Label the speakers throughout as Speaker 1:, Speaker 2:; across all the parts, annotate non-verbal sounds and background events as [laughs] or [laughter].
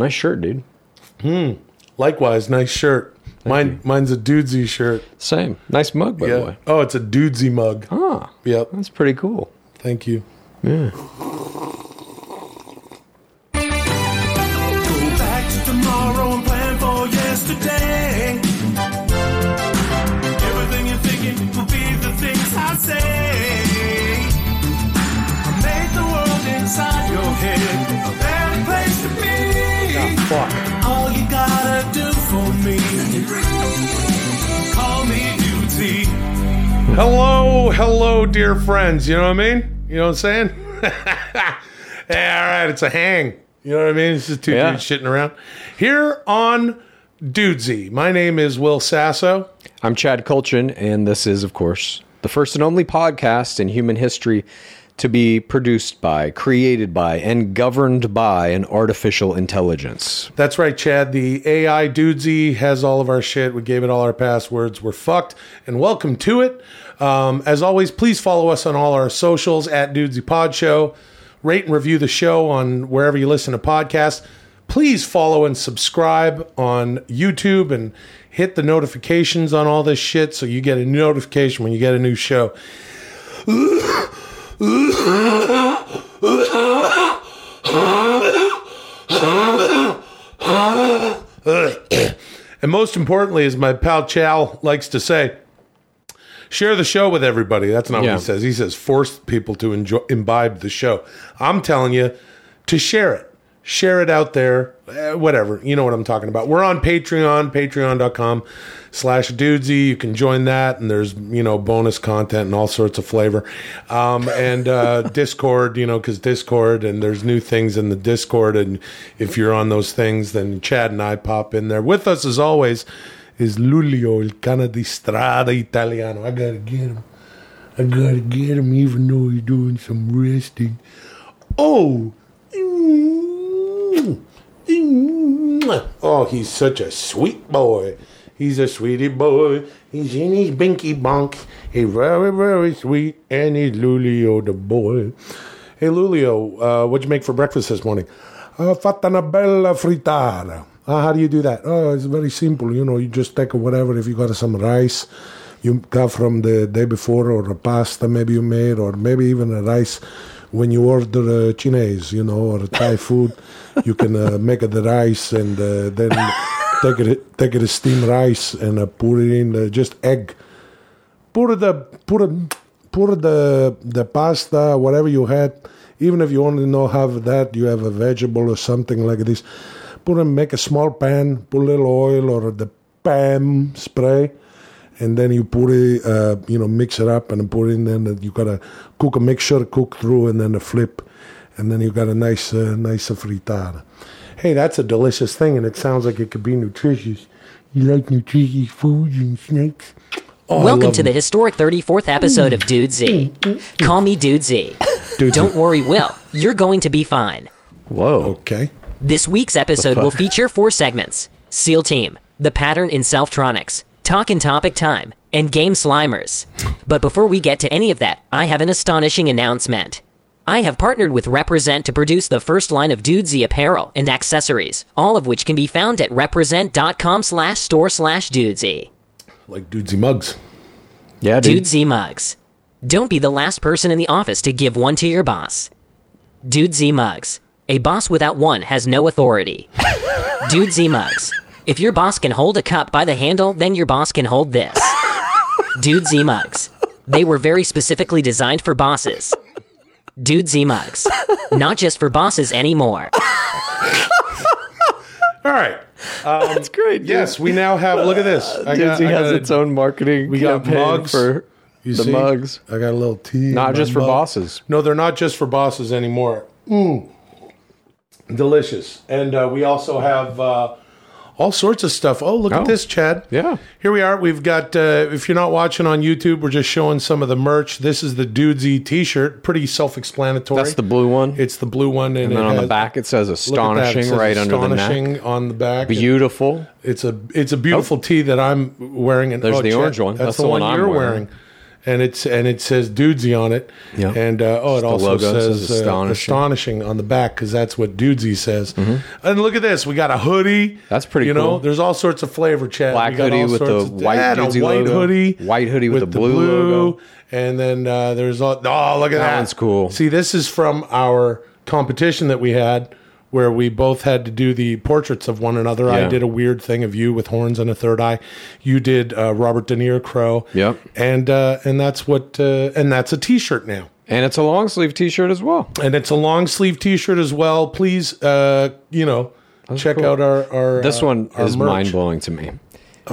Speaker 1: Nice shirt, dude. Hmm.
Speaker 2: Likewise, nice shirt. Mine, mine's a dudesy shirt.
Speaker 1: Same. Nice mug, by the way.
Speaker 2: Oh, it's a dudesy mug.
Speaker 1: Ah,
Speaker 2: Yep.
Speaker 1: that's pretty cool.
Speaker 2: Thank you.
Speaker 1: Yeah.
Speaker 3: Go back to tomorrow and plan for yesterday. Everything you're thinking will be the things I say. I made the world inside your head
Speaker 2: Fuck.
Speaker 3: All you gotta do for me, call me duty.
Speaker 2: Hello, hello, dear friends. You know what I mean? You know what I'm saying? [laughs] yeah, all right. It's a hang. You know what I mean? It's just two
Speaker 1: Yeah.
Speaker 2: dudes shitting around. Here on Dudesy, my name is Will Sasso.
Speaker 1: I'm Chad Kultgen, and this is, of course, the first and only podcast in human history to be produced by, created by, and governed by an artificial intelligence.
Speaker 2: That's right, Chad. The AI Dudesy has all of our shit. We gave it all our passwords. We're fucked. And welcome to it. Um, as always, please follow us on all our socials at Dudesy Pod Show. Rate and review the show on wherever you listen to podcasts. Please follow and subscribe on YouTube and hit the notifications on all this shit so you get a notification when you get a new show. And most importantly, as my pal Chow likes to say, share the show with everybody. That's not
Speaker 1: Yeah.
Speaker 2: what he says. He says force people to enjoy, imbibe the show. I'm telling you to share it. Share it out there. Eh, whatever. You know what I'm talking about. We're on Patreon, patreon.com slash dudesy. You can join that, and there's, you know, bonus content and all sorts of flavor. Um, and uh, [laughs] Discord, you know, because Discord, and there's new things in the Discord. And if you're on those things, then Chad and I pop in there. With us, as always, is Lulio, el cane di strada italiano. I gotta get him. I gotta get him, even though he's doing some resting. Oh. Oh, he's such a sweet boy. He's a sweetie boy. He's in his binky bonk. He's very, very sweet, and he's Lulio the boy. Hey, Lulio, uh, what'd you make for breakfast this morning? Uh, fatta una bella frittata. Uh, how do you do that? Oh, it's very simple. You know, you just take whatever. If you got some rice, you got from the day before, or a pasta maybe you made, or maybe even a rice when you order uh, Chinese, you know, or Thai [laughs] food. You can uh, make the rice and uh, then [laughs] take it, take it steamed rice and uh, put it in uh, just egg. Put the put it, put the the pasta, whatever you had. Even if you only know have that, you have a vegetable or something like this. Put and make a small pan, put a little oil or the PAM spray, and then you put it, uh, you know, mix it up and put it in. Then you gotta cook a mixture, cook through, and then a flip, and then you got a nice, uh, nice frittata. Hey, that's a delicious thing, and it sounds like it could be nutritious. You like nutritious foods and snacks? Oh,
Speaker 4: Welcome
Speaker 2: love
Speaker 4: to the historic 34th episode of Dudesy. Call me Dudesy.
Speaker 2: Dude,
Speaker 4: Don't worry, Will. You're going to be fine.
Speaker 1: Whoa.
Speaker 2: Okay.
Speaker 4: This week's episode will feature four segments SEAL Team, The Pattern in Selftronix, Talkin' Topic Time, and Game Slimers. But before we get to any of that, I have an astonishing announcement. I have partnered with Represent to produce the first line of Dudesy apparel and accessories, all of which can be found at represent.com slash store slash dudesy.
Speaker 2: Like dudesy mugs.
Speaker 1: Yeah, dude.
Speaker 4: Dudesy mugs. Don't be the last person in the office to give one to your boss. Dudesy mugs. A boss without one has no authority. [laughs] Dudesy mugs. If your boss can hold a cup by the handle, then your boss can hold this. [laughs] Dudesy mugs. They were very specifically designed for bosses. Dudesy mugs. Not just for bosses anymore. [laughs]
Speaker 2: All right.
Speaker 1: That's great.
Speaker 2: Yes, we now have. Look at this. I got-
Speaker 1: Disney
Speaker 2: I
Speaker 1: has
Speaker 2: got a-
Speaker 1: its own marketing
Speaker 2: we got
Speaker 1: campaign
Speaker 2: mugs.
Speaker 1: for
Speaker 2: You
Speaker 1: the
Speaker 2: see?
Speaker 1: mugs.
Speaker 2: I got a little tea. in
Speaker 1: Not just for
Speaker 2: mug.
Speaker 1: bosses.
Speaker 2: No, they're not just for bosses anymore. Mm. Delicious. And uh, we also have uh, all sorts of stuff. Oh, look
Speaker 1: Oh.
Speaker 2: at this, Chad.
Speaker 1: Yeah.
Speaker 2: Here we are. We've got, uh, if you're not watching on YouTube, we're just showing some of the merch. This is the Dudesy t shirt. Pretty self explanatory.
Speaker 1: That's the blue one.
Speaker 2: It's the blue one. And,
Speaker 1: and then on the back it says
Speaker 2: that. It
Speaker 1: astonishing
Speaker 2: says
Speaker 1: right under the neck.
Speaker 2: astonishing on the back.
Speaker 1: Beautiful.
Speaker 2: It's a it's a beautiful tee that I'm wearing. And
Speaker 1: There's
Speaker 2: oh,
Speaker 1: the
Speaker 2: Chad,
Speaker 1: orange one.
Speaker 2: That's,
Speaker 1: That's
Speaker 2: the,
Speaker 1: the
Speaker 2: one,
Speaker 1: one I'm
Speaker 2: you're
Speaker 1: wearing.
Speaker 2: wearing. And it's and it says Dudesy on it.
Speaker 1: Yeah.
Speaker 2: And uh, oh, it also says,
Speaker 1: says
Speaker 2: uh,
Speaker 1: astonishing.
Speaker 2: astonishing on the back because that's what Dudesy says. And look at this, we got a hoodie.
Speaker 1: Mm-hmm. That's pretty
Speaker 2: You know, there's all sorts of flavor. Chat.
Speaker 1: Black hoodie with the white
Speaker 2: a
Speaker 1: Dudesy
Speaker 2: white
Speaker 1: logo.
Speaker 2: hoodie,
Speaker 1: White hoodie with the blue logo.
Speaker 2: and then uh, there's all. Oh, look at that!
Speaker 1: That's cool.
Speaker 2: See, this is from our competition that we had. Where we both had to do the portraits of one another. I did a weird thing of you with horns and a third eye. You did uh, Robert De Niro Crow.
Speaker 1: Yep.
Speaker 2: And uh, and that's what uh, and that's a T-shirt now,
Speaker 1: And it's a long sleeve t shirt as well.
Speaker 2: and it's a long sleeve T-shirt as well. Please, uh, you know, check
Speaker 1: cool.
Speaker 2: out our our
Speaker 1: This
Speaker 2: uh,
Speaker 1: one
Speaker 2: our
Speaker 1: is mind blowing to me.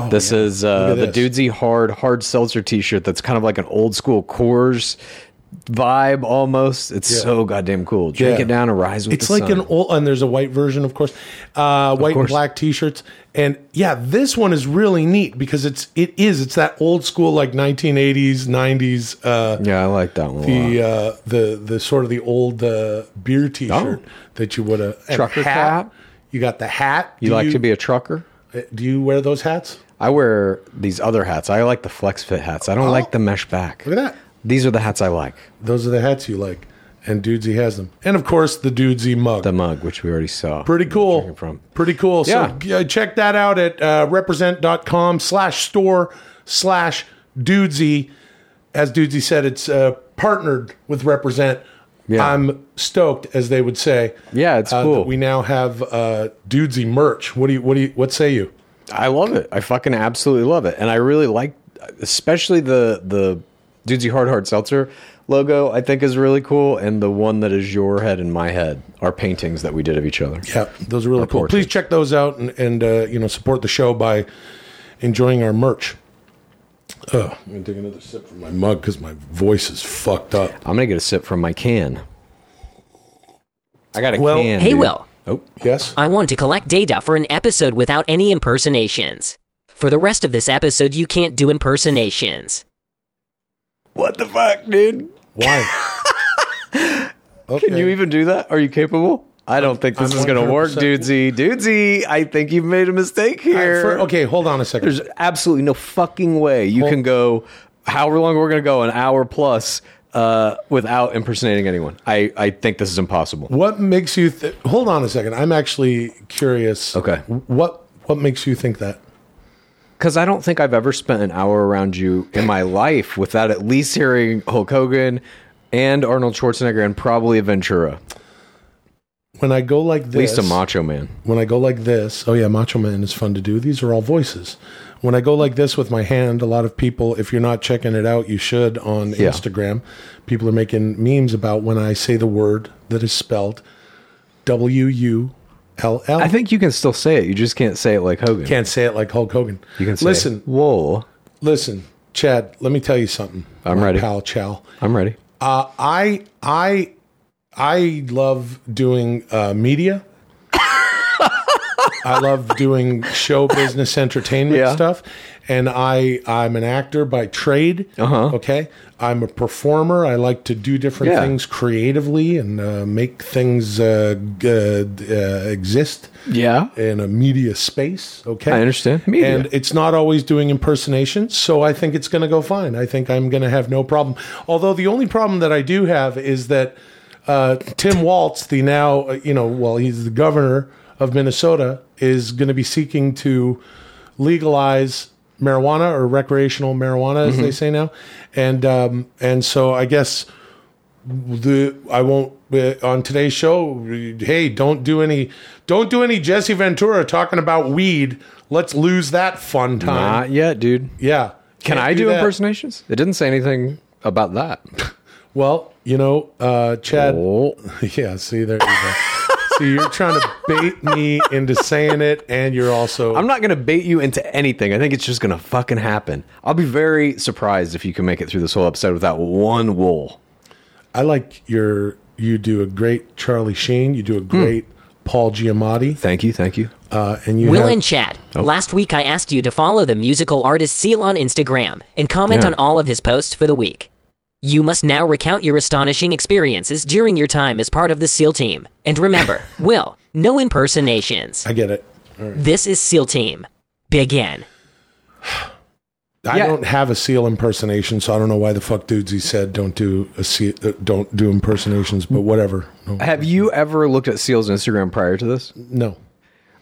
Speaker 1: this is uh, the
Speaker 2: this.
Speaker 1: Dudesy Hard Hard Seltzer t shirt that's kind of like an old school Coors vibe almost. It's
Speaker 2: Yeah.
Speaker 1: so goddamn cool. Drink
Speaker 2: Yeah.
Speaker 1: it down and rise with
Speaker 2: It's like
Speaker 1: sun.
Speaker 2: an old, and there's a white version, of course, uh, white and
Speaker 1: course.
Speaker 2: black T-shirts, and yeah, this one is really neat because it's it is it's that old school like 1980s, 90s, uh,
Speaker 1: Yeah, I like that one.
Speaker 2: the uh, the the sort of the old uh, beer T-shirt that you would have
Speaker 1: Oh. Trucker cap?
Speaker 2: You got the hat.
Speaker 1: you
Speaker 2: Do
Speaker 1: like to be a trucker?
Speaker 2: Do you wear those hats?
Speaker 1: I wear these other hats. I like the flex fit hats. I don't like the mesh back.
Speaker 2: Oh. Look at that.
Speaker 1: These are the hats I like.
Speaker 2: Those are the hats you like, and Dudesy has them, and of course the Dudesy mug.
Speaker 1: The mug, which we already saw.
Speaker 2: Pretty cool.
Speaker 1: From.
Speaker 2: Pretty cool.
Speaker 1: Yeah.
Speaker 2: So uh, check that out at uh, represent.com slash store slash dudesy. As Dudesy said, it's uh, partnered with Represent.
Speaker 1: Yeah.
Speaker 2: I'm stoked, as they would say.
Speaker 1: Yeah, it's
Speaker 2: uh,
Speaker 1: cool.
Speaker 2: we now have uh, Dudesy merch. What do you? What do you? What say you?
Speaker 1: I love it. I fucking absolutely love it, and I really like, especially the the Dudesy Hard Hard Seltzer logo. I think is really cool, and the one that is your head and my head are paintings that we did of each other.
Speaker 2: Yeah, those are really cool.
Speaker 1: portraits.
Speaker 2: Please check those out and, and uh, you know support the show by enjoying our merch. Oh, I'm gonna take another sip from my mug because my voice is fucked up.
Speaker 1: I'm gonna get a sip from my can. I got a
Speaker 2: Well-
Speaker 1: can.
Speaker 4: Hey,
Speaker 1: dude.
Speaker 4: Will.
Speaker 1: Oh,
Speaker 2: Yes.
Speaker 4: I want to collect data for an episode without any impersonations. For the rest of this episode, you can't do impersonations.
Speaker 1: What the fuck, dude?
Speaker 2: Why? [laughs]
Speaker 1: Can you even do that? Are you capable? I don't think this
Speaker 2: I'm
Speaker 1: is gonna work,
Speaker 2: 100%
Speaker 1: Dudesy. Dudesy, I think you've made a mistake here.
Speaker 2: For- okay, hold on a second.
Speaker 1: There's absolutely no fucking way you
Speaker 2: Hold-
Speaker 1: can go however long we're going to go, an hour plus, uh, without impersonating anyone. I, I think this is impossible.
Speaker 2: What makes you th- hold on a second? I'm actually curious.
Speaker 1: Okay.
Speaker 2: What what makes you think that?
Speaker 1: Because I don't think I've ever spent an hour around you in my life without at least hearing Hulk Hogan and Arnold Schwarzenegger and probably a Ventura.
Speaker 2: When I go like this,
Speaker 1: At least a Macho Man.
Speaker 2: when I go like this, oh yeah, Macho Man is fun to do. These are all voices. When I go like this with my hand, a lot of people, if you're not checking it out, you should on
Speaker 1: Yeah.
Speaker 2: Instagram. People are making memes about when I say the word that is spelled W U L L.
Speaker 1: I think you can still say it. You just can't say it like Hogan.
Speaker 2: can't say it like Hulk Hogan.
Speaker 1: You can say,
Speaker 2: listen,
Speaker 1: Whoa.
Speaker 2: listen, Chad. Let me tell you something.
Speaker 1: I'm ready.
Speaker 2: pal Chow.
Speaker 1: I'm ready.
Speaker 2: Uh, I I I love doing uh, media. [laughs] I love doing show business entertainment
Speaker 1: Yeah.
Speaker 2: stuff, and I I'm an actor by trade.
Speaker 1: Uh-huh.
Speaker 2: Okay, I'm a performer. I like to do different
Speaker 1: Yeah.
Speaker 2: things creatively and uh, make things uh, g- uh, exist
Speaker 1: Yeah.
Speaker 2: in a media space. Okay,
Speaker 1: I understand. Media.
Speaker 2: and it's not always doing impersonations, so I think it's going to go fine. I think I'm going to have no problem. Although the only problem that I do have is that uh, Tim Walz, the now uh, you know, well, he's the governor of Minnesota, is going to be seeking to legalize marijuana or recreational marijuana, as they say now, and um, and so I guess the I won't uh, on today's show. Hey, don't do any, don't do any Jesse Ventura talking about weed. Let's lose that fun time.
Speaker 1: Not yet, dude.
Speaker 2: yeah.
Speaker 1: Can I do,
Speaker 2: that.
Speaker 1: impersonations? It didn't say anything about that. [laughs]
Speaker 2: Well, you know, uh, Chad.
Speaker 1: Oh. [laughs]
Speaker 2: Yeah. See, there you go. See, you're trying to bait me into saying it, and you're also.
Speaker 1: I'm not going to bait you into anything. I think it's just going to fucking happen. I'll be very surprised if you can make it through this whole episode without one wool.
Speaker 2: I like your. You do a great Charlie Sheen. You do a great Paul Giamatti,
Speaker 1: Thank you. Thank you.
Speaker 2: uh, and you
Speaker 4: Will
Speaker 2: have,
Speaker 4: and Chad, last week I asked you to follow the musical artist Seal on Instagram and comment
Speaker 1: Yeah.
Speaker 4: on all of his posts for the week. You must now recount your astonishing experiences during your time as part of the SEAL team. And remember, [laughs] Will, no impersonations.
Speaker 2: I get it.
Speaker 4: This is SEAL team. Begin.
Speaker 2: I
Speaker 1: Yeah.
Speaker 2: don't have a seal impersonation, so I don't know why the fuck Dudesy said don't do a seal, uh, don't do impersonations, but whatever. No.
Speaker 1: Have you ever looked at Seal's Instagram prior to this?
Speaker 2: no.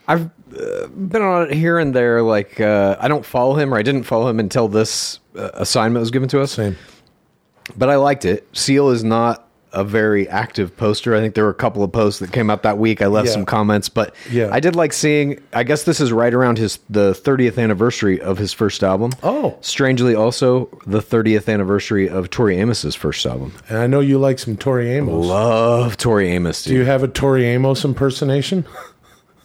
Speaker 1: I've uh, been on it here and there. Like uh, I don't follow him, or I didn't follow him until this uh, assignment was given to us.
Speaker 2: Same.
Speaker 1: But I liked it. Seal is not a very active poster. I think there were a couple of posts that came out that week. I left
Speaker 2: Yeah.
Speaker 1: some comments, but
Speaker 2: Yeah.
Speaker 1: I did like seeing. I guess this is right around his the 30th anniversary of his first album.
Speaker 2: Oh.
Speaker 1: strangely, also the 30th anniversary of Tori Amos's first album.
Speaker 2: And I know you like some Tori Amos.
Speaker 1: Love Tori Amos. Dude.
Speaker 2: Do you have a Tori Amos impersonation?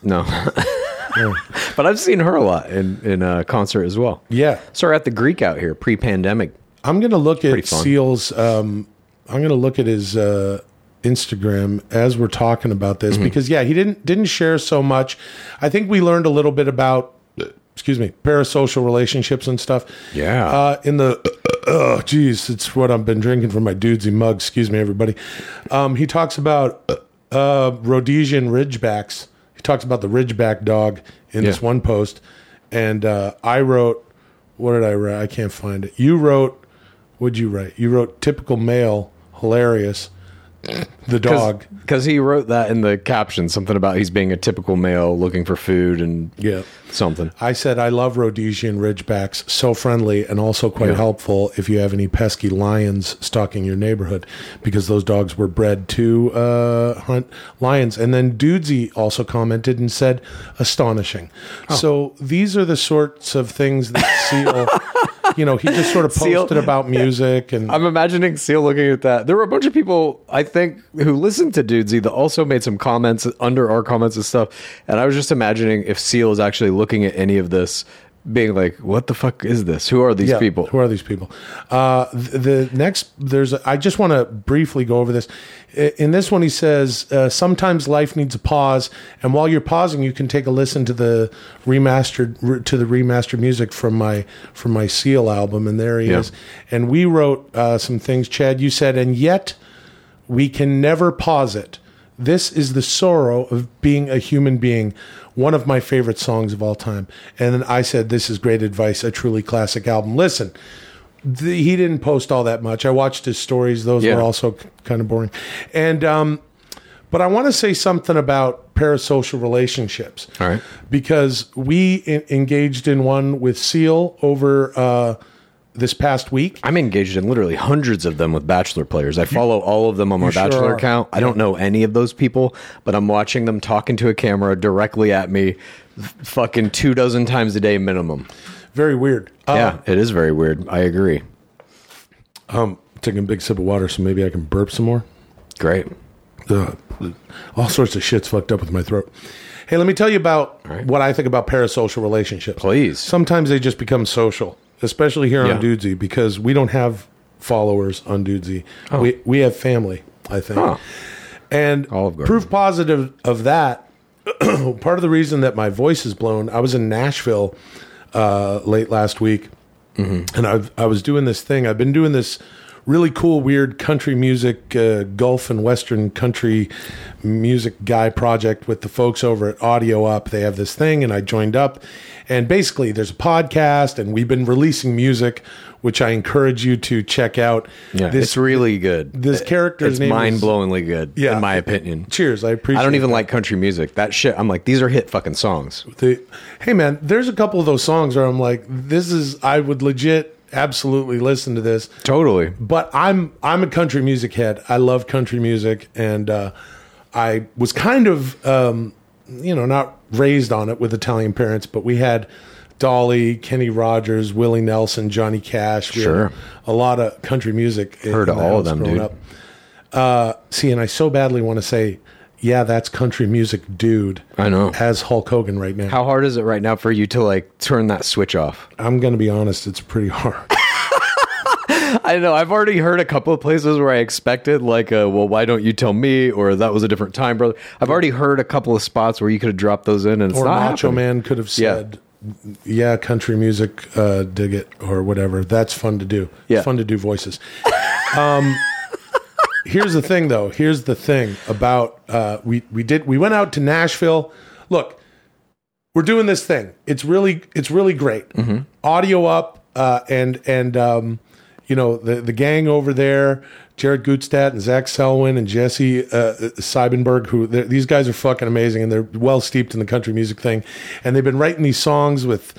Speaker 1: No. [laughs] but I've seen her a lot in in uh, concert as well.
Speaker 2: Yeah.
Speaker 1: Saw her at the Greek out here pre-pandemic.
Speaker 2: I'm going to look at. Seal's. Um, I'm going to look at his uh, Instagram as we're talking about this
Speaker 1: Mm-hmm.
Speaker 2: because yeah, he didn't didn't share so much. I think we learned a little bit about, excuse me, parasocial relationships and stuff.
Speaker 1: Yeah.
Speaker 2: Uh, in the [coughs] oh geez, it's what I've been drinking from my dudesy mug. Excuse me, everybody. Um, he talks about uh, Rhodesian Ridgebacks. He talks about the Ridgeback dog in this one post, and uh, I wrote. What did I write? I can't find it. You wrote. What'd you write? You wrote typical male, hilarious. The dog.
Speaker 1: Because he wrote that in the caption, something about he's being a typical male looking for food and
Speaker 2: Yeah.
Speaker 1: something.
Speaker 2: I said I love Rhodesian Ridgebacks, so friendly and also quite
Speaker 1: Yeah.
Speaker 2: helpful if you have any pesky lions stalking your neighborhood, because those dogs were bred to uh, hunt lions. And then Dudesy also commented and said, astonishing. So these are the sorts of things that [laughs] Seal, you know, he just sort of [laughs]
Speaker 1: Seal-
Speaker 2: posted about [laughs] music and
Speaker 1: I'm imagining Seal looking at that. There were a bunch of people, I think, who listened to Dudesy that also made some comments under our comments and stuff. And I was just imagining if Seal is actually looking at any of this, being like, what the fuck is this? Who are these
Speaker 2: Yeah,
Speaker 1: people?
Speaker 2: Who are these people? Uh, th- the next, there's. A, I just want to briefly go over this. I- In this one, he says, uh, "Sometimes life needs a pause, and while you're pausing, you can take a listen to the remastered re- to the remastered music from my from my Seal album." And there he
Speaker 1: Yeah.
Speaker 2: is. And we wrote uh, some things. Chad, you said, and yet we can never pause it. This is the sorrow of being a human being. One of my favorite songs of all time. And I said, This is great advice, a truly classic album. Listen, the, he didn't post all that much. I watched his stories, those
Speaker 1: Yeah.
Speaker 2: were also kind of boring. And, um, but I want to say something about parasocial relationships.
Speaker 1: All right.
Speaker 2: Because we en- engaged in one with Seal over uh, this past week.
Speaker 1: I'm engaged in literally hundreds of them with Bachelor players. I follow all of them on my
Speaker 2: sure
Speaker 1: Bachelor
Speaker 2: are.
Speaker 1: account. I don't know any of those people, but I'm watching them talking to a camera directly at me fucking two dozen times a day minimum.
Speaker 2: Very weird. Uh,
Speaker 1: yeah, it is very weird. I agree.
Speaker 2: Um, taking a big sip of water, so maybe I can burp some more.
Speaker 1: Great.
Speaker 2: Ugh. all sorts of shit's fucked up with my throat. Hey, let me tell you about
Speaker 1: right.
Speaker 2: what I think about parasocial relationships.
Speaker 1: Please.
Speaker 2: Sometimes they just become social, especially here
Speaker 1: Yeah.
Speaker 2: on Dudesy, because we don't have followers on Dudesy. We we have family, I think.
Speaker 1: Huh.
Speaker 2: And proof positive of that, [clears throat] part of the reason that my voice is blown, I was in Nashville uh, late last week, and I, I was doing this thing. I've been doing this really cool, weird country music, uh, Gulf and Western country music guy project with the folks over at Audio Up. They have this thing, and I joined up. And basically, there's a podcast, and we've been releasing music, which I encourage you to check out.
Speaker 1: Yeah,
Speaker 2: this
Speaker 1: it's really good.
Speaker 2: this character's
Speaker 1: it's
Speaker 2: name is-
Speaker 1: mind blowingly good.
Speaker 2: Yeah.
Speaker 1: in my opinion.
Speaker 2: Cheers, I appreciate.
Speaker 1: I don't even
Speaker 2: that.
Speaker 1: like country music. That shit. I'm like, these are hit fucking songs.
Speaker 2: The, hey man, there's a couple of those songs where I'm like, this is I would legit absolutely listen to this.
Speaker 1: Totally.
Speaker 2: But I'm I'm a country music head. I love country music, and uh, I was kind of um, you know not raised on it with Italian parents, but we had Dolly, Kenny Rogers, Willie Nelson, Johnny Cash. We
Speaker 1: Sure.
Speaker 2: a lot of country music.
Speaker 1: Heard all of them, dude.
Speaker 2: Up. Uh, see, and I so badly want to say, yeah, that's country music, dude.
Speaker 1: I know.
Speaker 2: As Hulk Hogan right now.
Speaker 1: How hard is it right now for you to like turn that switch off?
Speaker 2: I'm going to be honest, it's pretty hard. [laughs]
Speaker 1: I know. I've already heard a couple of places where I expected like, uh, well, why don't you tell me? Or that was a different time, brother. I've already heard a couple of spots where you could have dropped those in, and it's
Speaker 2: or
Speaker 1: not
Speaker 2: Macho
Speaker 1: happening.
Speaker 2: Man could have said, yeah. country music, uh, dig it, or whatever. That's fun to do.
Speaker 1: Yeah.
Speaker 2: It's fun to do voices. [laughs] um, here's the thing, though. Here's the thing about uh, we we did we went out to Nashville. Look, we're doing this thing. It's really it's really great.
Speaker 1: Mm-hmm.
Speaker 2: Audio up. uh, and and um, you know the the gang over there, Jared Gutstadt and Zach Selwyn and Jesse uh, Siebenberg, who these guys are fucking amazing and they're well steeped in the country music thing, and they've been writing these songs with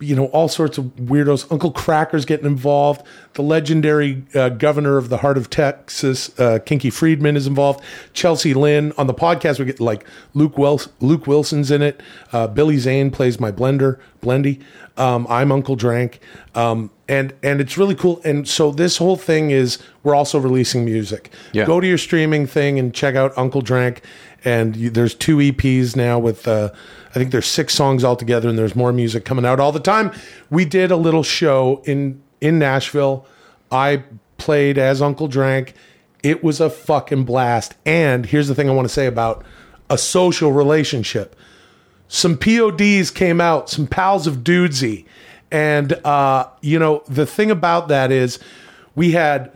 Speaker 2: you know all sorts of weirdos. Uncle Kracker's getting involved. The legendary uh, governor of the heart of Texas, uh, Kinky Friedman, is involved. Chelsea Lynn on the podcast. We get like Luke Luke Wilson's in it. Uh, Billy Zane plays my blender, Blendy. Um, I'm Uncle Drank, um, and and it's really cool. And so this whole thing is we're also releasing music.
Speaker 1: Yeah.
Speaker 2: Go to your streaming thing and check out Uncle Drank. And you, there's two EPs now with uh, I think there's six songs altogether, and there's more music coming out all the time. We did a little show in in Nashville. I played as Uncle Drank. It was a fucking blast. And here's the thing I want to say about a social relationship some PODs came out, some pals of Dudesy. And, uh, you know, the thing about that is we had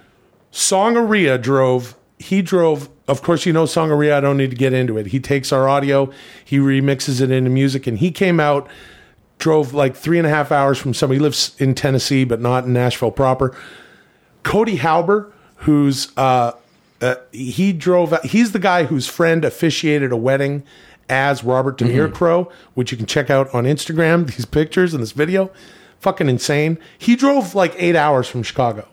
Speaker 2: Songaria drove, he drove, of course, you know, Songaria, I don't need to get into it. He takes our audio, he remixes it into music, and he came out, drove like three and a half hours from somewhere. He lives in Tennessee, but not in Nashville proper. Cody Halber, who's uh, uh, he drove. He's the guy whose friend officiated a wedding as Robert De
Speaker 1: Mm-hmm.
Speaker 2: Which you can check out on Instagram. [laughs] These pictures and this video, fucking insane. He drove like eight hours from Chicago,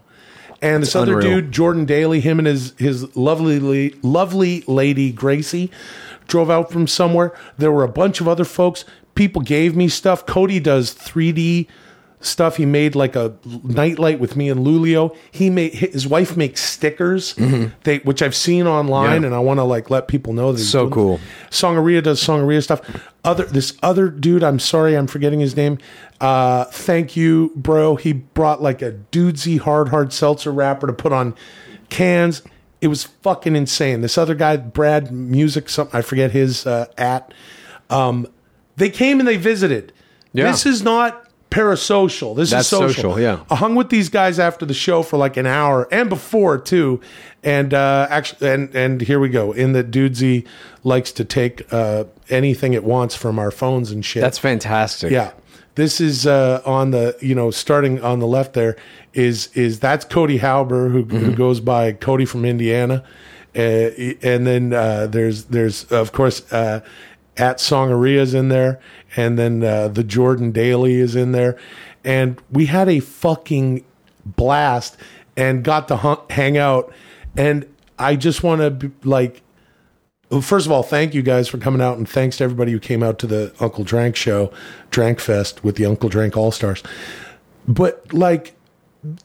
Speaker 2: and this other
Speaker 1: unreal.
Speaker 2: dude, Jordan Daly, him and his his lovely lovely lady Gracie, drove out from somewhere. There were a bunch of other folks. People gave me stuff. Cody does 3D stuff. He made like a nightlight with me and Lulio. He made his wife makes stickers, they which I've seen online,
Speaker 1: Mm-hmm. Yeah.
Speaker 2: and I want to like let people know. That
Speaker 1: So cool.
Speaker 2: Songaria does Songaria stuff. Other this other dude, I'm sorry, I'm forgetting his name. Uh, thank you, bro. He brought like a dudesy hard hard seltzer wrapper to put on cans. It was fucking insane. This other guy, Brad Music, something I forget his uh, at. Um, they came and they visited.
Speaker 1: Yeah.
Speaker 2: This is not parasocial. This
Speaker 1: That's
Speaker 2: is social.
Speaker 1: social, yeah.
Speaker 2: I hung with these guys after the show for like an hour and before too, and uh, actually, and and here we go. In that Dudesy likes to take uh, anything it wants from our phones and shit.
Speaker 1: That's fantastic.
Speaker 2: yeah. This is uh, on the you know starting on the left there is is that's Cody Halber who, who goes by Cody from Indiana, uh, and then uh, there's there's of course uh, at Songaria's in there, and then uh, the Jordan Daly is in there, and we had a fucking blast and got to hang out, and I just want to like first of all, thank you guys for coming out, and thanks to everybody who came out to the Uncle Drank show, Drank Fest with the Uncle Drank All Stars. But like,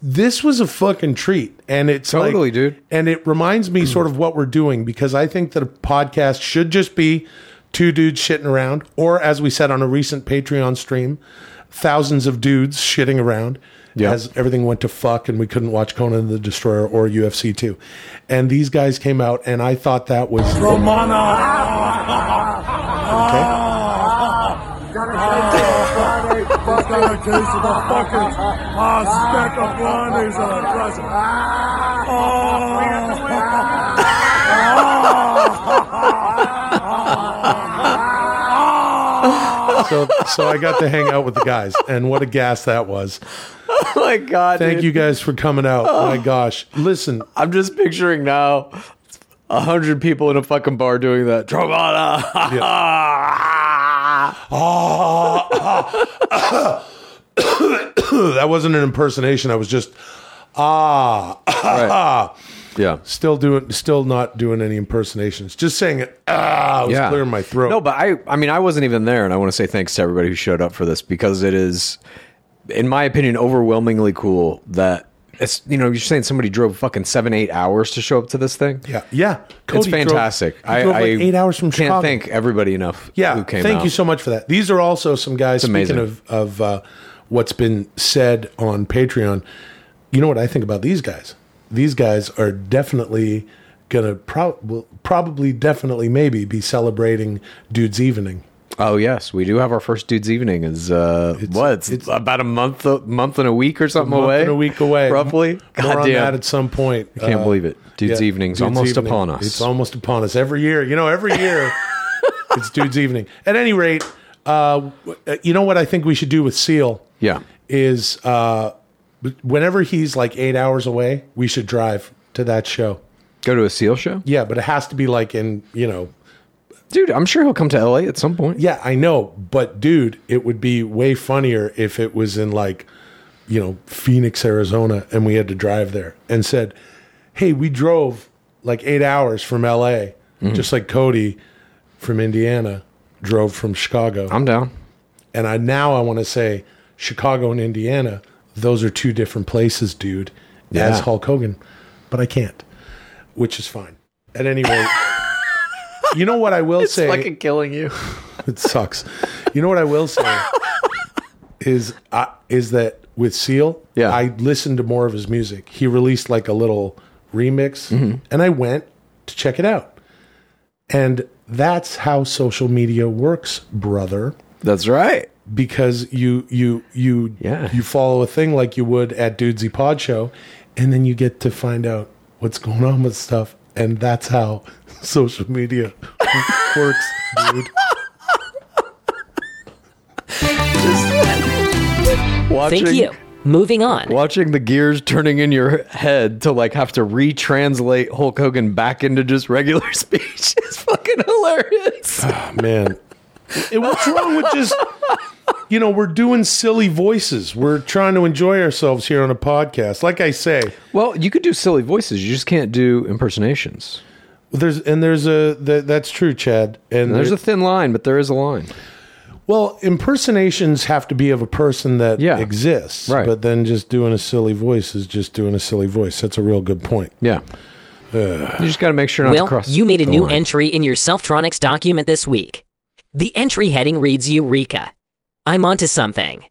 Speaker 2: this was a fucking treat, and it's like-
Speaker 1: Totally, dude.
Speaker 2: And it reminds me sort of what we're doing because I think that a podcast should just be two dudes shitting around, or as we said on a recent Patreon stream, thousands of dudes shitting around.
Speaker 1: Yeah.
Speaker 2: As everything went to fuck and we couldn't watch Conan the Destroyer or UFC 2. And these guys came out and I thought that was
Speaker 3: Fuck [laughs] [laughs] got a case of the fucking uh, stack of blondies on a dresser. [laughs]
Speaker 2: so so I got to hang out with the guys and what a gas that was. [laughs]
Speaker 1: Oh my god.
Speaker 2: Thank
Speaker 1: dude.
Speaker 2: you guys for coming out. My gosh. Listen,
Speaker 1: I'm just picturing now a hundred people in a fucking bar doing that. Dromana. [laughs] [coughs] [coughs]
Speaker 2: that wasn't an impersonation. I was just ah
Speaker 1: Right. [coughs] [laughs] yeah.
Speaker 2: still doing still not doing any impersonations. Just saying it. Ah, I was clearing my throat.
Speaker 1: No, but I I mean I wasn't even there and I want to say thanks to everybody who showed up for this because it is in my opinion overwhelmingly cool that it's you know you're saying somebody drove fucking 7 8 hours to show up to this thing.
Speaker 2: yeah, yeah.
Speaker 1: It's
Speaker 2: Cody drove-
Speaker 1: fantastic.
Speaker 2: he drove like eight hours from
Speaker 1: can't
Speaker 2: Chicago.
Speaker 1: thank everybody enough.
Speaker 2: Yeah,
Speaker 1: who came
Speaker 2: thank
Speaker 1: out.
Speaker 2: you so much for that. These are also some guys. Speaking
Speaker 1: amazing.
Speaker 2: of of uh, what's been said on Patreon, you know what I think about these guys? These guys are definitely gonna pro- probably definitely maybe be celebrating Dudes Evening.
Speaker 1: Oh yes, we do have our first dudes evening. Is uh, what? It's,
Speaker 2: it's-
Speaker 1: about a month, a month and a week or something
Speaker 2: month
Speaker 1: away.
Speaker 2: and a week away,
Speaker 1: roughly.
Speaker 2: More
Speaker 1: God
Speaker 2: on
Speaker 1: damn,
Speaker 2: that at some point.
Speaker 1: I can't believe it. Dudes evening's almost upon us.
Speaker 2: It's almost upon us every year. You know, every year [laughs] it's Dudes Evening. At any rate, uh, uh, you know what I think we should do with Seal?
Speaker 1: Yeah.
Speaker 2: is uh, but whenever he's like eight hours away, we should drive to that show.
Speaker 1: Go to a Seal show,
Speaker 2: Yeah, but it has to be like in you know.
Speaker 1: dude. I'm sure he'll come to LA at some point.
Speaker 2: Yeah, I know, but dude, it would be way funnier if it was in like, you know, Phoenix, Arizona, and we had to drive there and said, "Hey, we drove like eight hours from L.A." Mm-hmm. Just like Cody from Indiana drove from Chicago.
Speaker 1: I'm down.
Speaker 2: And I now I want to say Chicago and Indiana, those are two different places, dude.
Speaker 1: Yeah.
Speaker 2: As Hulk Hogan, but I can't, which is fine. At any rate, [laughs] you know what I will say?
Speaker 1: It's fucking killing you. [laughs]
Speaker 2: It sucks. You know what I will say [laughs] is uh, is that with Seal,
Speaker 1: Yeah.
Speaker 2: I listened to more of his music. He released like a little remix, and I went to check it out. And that's how social media works, brother
Speaker 1: That's right.
Speaker 2: Because you you you
Speaker 1: Yeah.
Speaker 2: you follow a thing like you would at Dudesy Pod Show, and then you get to find out what's going on with stuff, and that's how [laughs] social media [laughs] works, dude. [laughs]
Speaker 1: Watching,
Speaker 4: Thank you. Moving on.
Speaker 1: Watching the gears turning in your head to like have to retranslate Hulk Hogan back into just regular speech is fucking hilarious.
Speaker 2: Ah, man, and what's wrong with just you know we're doing silly voices. We're trying to enjoy ourselves here on a podcast. Like I say,
Speaker 1: well, you could do silly voices. You just can't do impersonations.
Speaker 2: there's and there's a that, that's true, Chad. And
Speaker 1: And there's
Speaker 2: there-
Speaker 1: a thin line, but there is a line.
Speaker 2: Well, impersonations have to be of a person that
Speaker 1: Yeah.
Speaker 2: exists.
Speaker 1: Right.
Speaker 2: But then just doing a silly voice is just doing a silly voice. That's a real good point.
Speaker 1: Yeah. you just got to make sure not to
Speaker 4: Will,
Speaker 1: cross.
Speaker 4: you made a new
Speaker 1: line.
Speaker 4: entry in your Selftronix document this week. The entry heading reads Eureka. I'm onto something.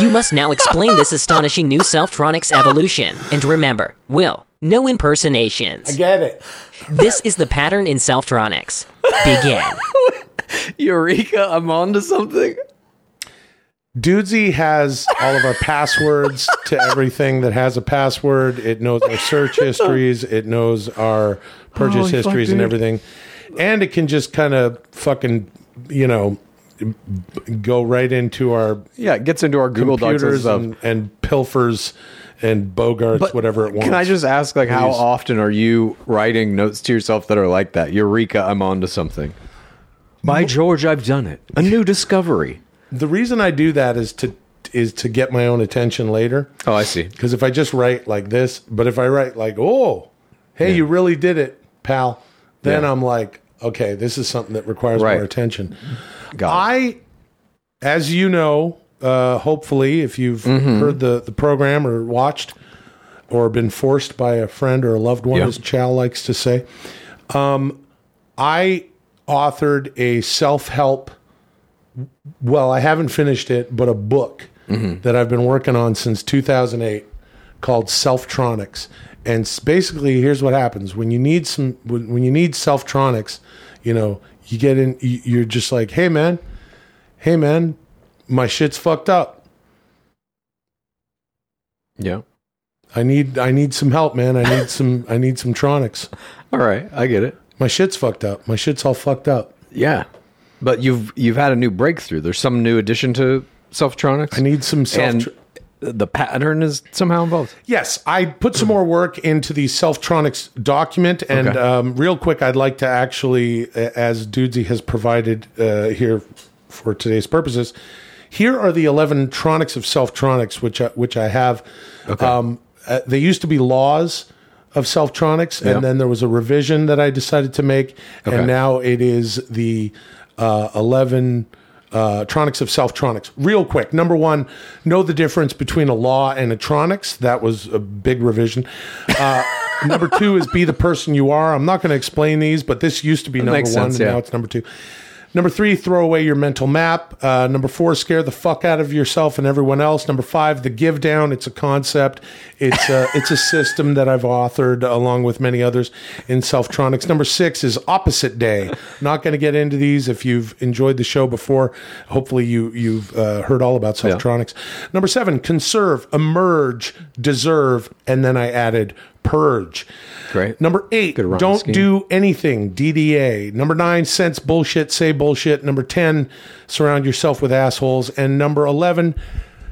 Speaker 4: you must now explain this astonishing new Selftronix evolution. And remember, Will, no impersonations.
Speaker 2: I get it.
Speaker 4: This is the pattern in Selftronix. Begin. [laughs]
Speaker 1: Eureka! I'm on to something.
Speaker 2: Dudesy has all of our passwords to everything that has a password. It knows our search histories. It knows our purchase
Speaker 1: Holy fuck,
Speaker 2: histories and everything. And it can just kind of fucking, you know, b- go right into our
Speaker 1: Yeah, it gets into our Google Docs and
Speaker 2: computers
Speaker 1: stuff.
Speaker 2: and, and pilfers and bogarts, whatever it wants.
Speaker 1: Can I just ask, like, how
Speaker 2: Please.
Speaker 1: often are you writing notes to yourself that are like that? Eureka! I'm on to something. By George, I've done it. A new discovery.
Speaker 2: The reason I do that is to is to get my own attention later.
Speaker 1: Oh, I see.
Speaker 2: Because if I just write like this, but if I write like, "Oh, hey, you really did it, pal," then
Speaker 1: Yeah.
Speaker 2: I'm like, "Okay, this is something that requires
Speaker 1: Right.
Speaker 2: more attention."
Speaker 1: Got it.
Speaker 2: I, as you know, uh, hopefully, if you've
Speaker 1: Mm-hmm.
Speaker 2: heard the the program or watched or been forced by a friend or a loved one, as Chow likes to say, um, I authored a self help. Well, I haven't finished it, but a book
Speaker 1: Mm-hmm.
Speaker 2: that I've been working on since 2008 called Selftronix. And basically, here's what happens when you need some when, when you need Selftronix, you know, you get in. you- You're just like, hey man, hey man, my shit's fucked up.
Speaker 1: Yeah.
Speaker 2: I need I need some help, man. I need some I need some tronics. [laughs]
Speaker 1: All right, I get it.
Speaker 2: My shit's fucked up. My shit's all fucked up.
Speaker 1: Yeah, but you've you've had a new breakthrough. There's some new addition to Selftronix.
Speaker 2: I need some self.
Speaker 1: and the pattern is somehow involved.
Speaker 2: Yes, I put some more work into the Selftronix document, and
Speaker 1: Okay.
Speaker 2: um, real quick, I'd like to actually, as Dudesy has provided uh, here for today's purposes, here are the eleven tronics of Selftronix, which I, which I have. Um, uh, they used to be laws of Selftronix,
Speaker 1: Yeah.
Speaker 2: and then there was a revision that I decided to make,
Speaker 1: Okay.
Speaker 2: and now it is the uh, eleven. Uh, tronics of Selftronix. Real quick. Number one, know the difference between a law and a tronics. That was a big revision. Uh, [laughs] number two is be the person you are. I'm not going to explain these, but this used to be number one,
Speaker 1: sense,
Speaker 2: and
Speaker 1: yeah.
Speaker 2: now it's number two. Number three, throw away your mental map. Uh, number four, scare the fuck out of yourself and everyone else. Number five, the give down. It's a concept. It's a, it's a system that I've authored along with many others in Selftronix. Number six is opposite day. Not going to get into these. If you've enjoyed the show before, hopefully you you've uh, heard all about Selftronix. Number seven, conserve, emerge, deserve, and then I added purge.
Speaker 1: Great.
Speaker 2: Number eight,
Speaker 1: Good
Speaker 2: don't
Speaker 1: scheme.
Speaker 2: do anything. DDA. Number nine, sense bullshit, say bullshit. Number 10, surround yourself with assholes. And number 11,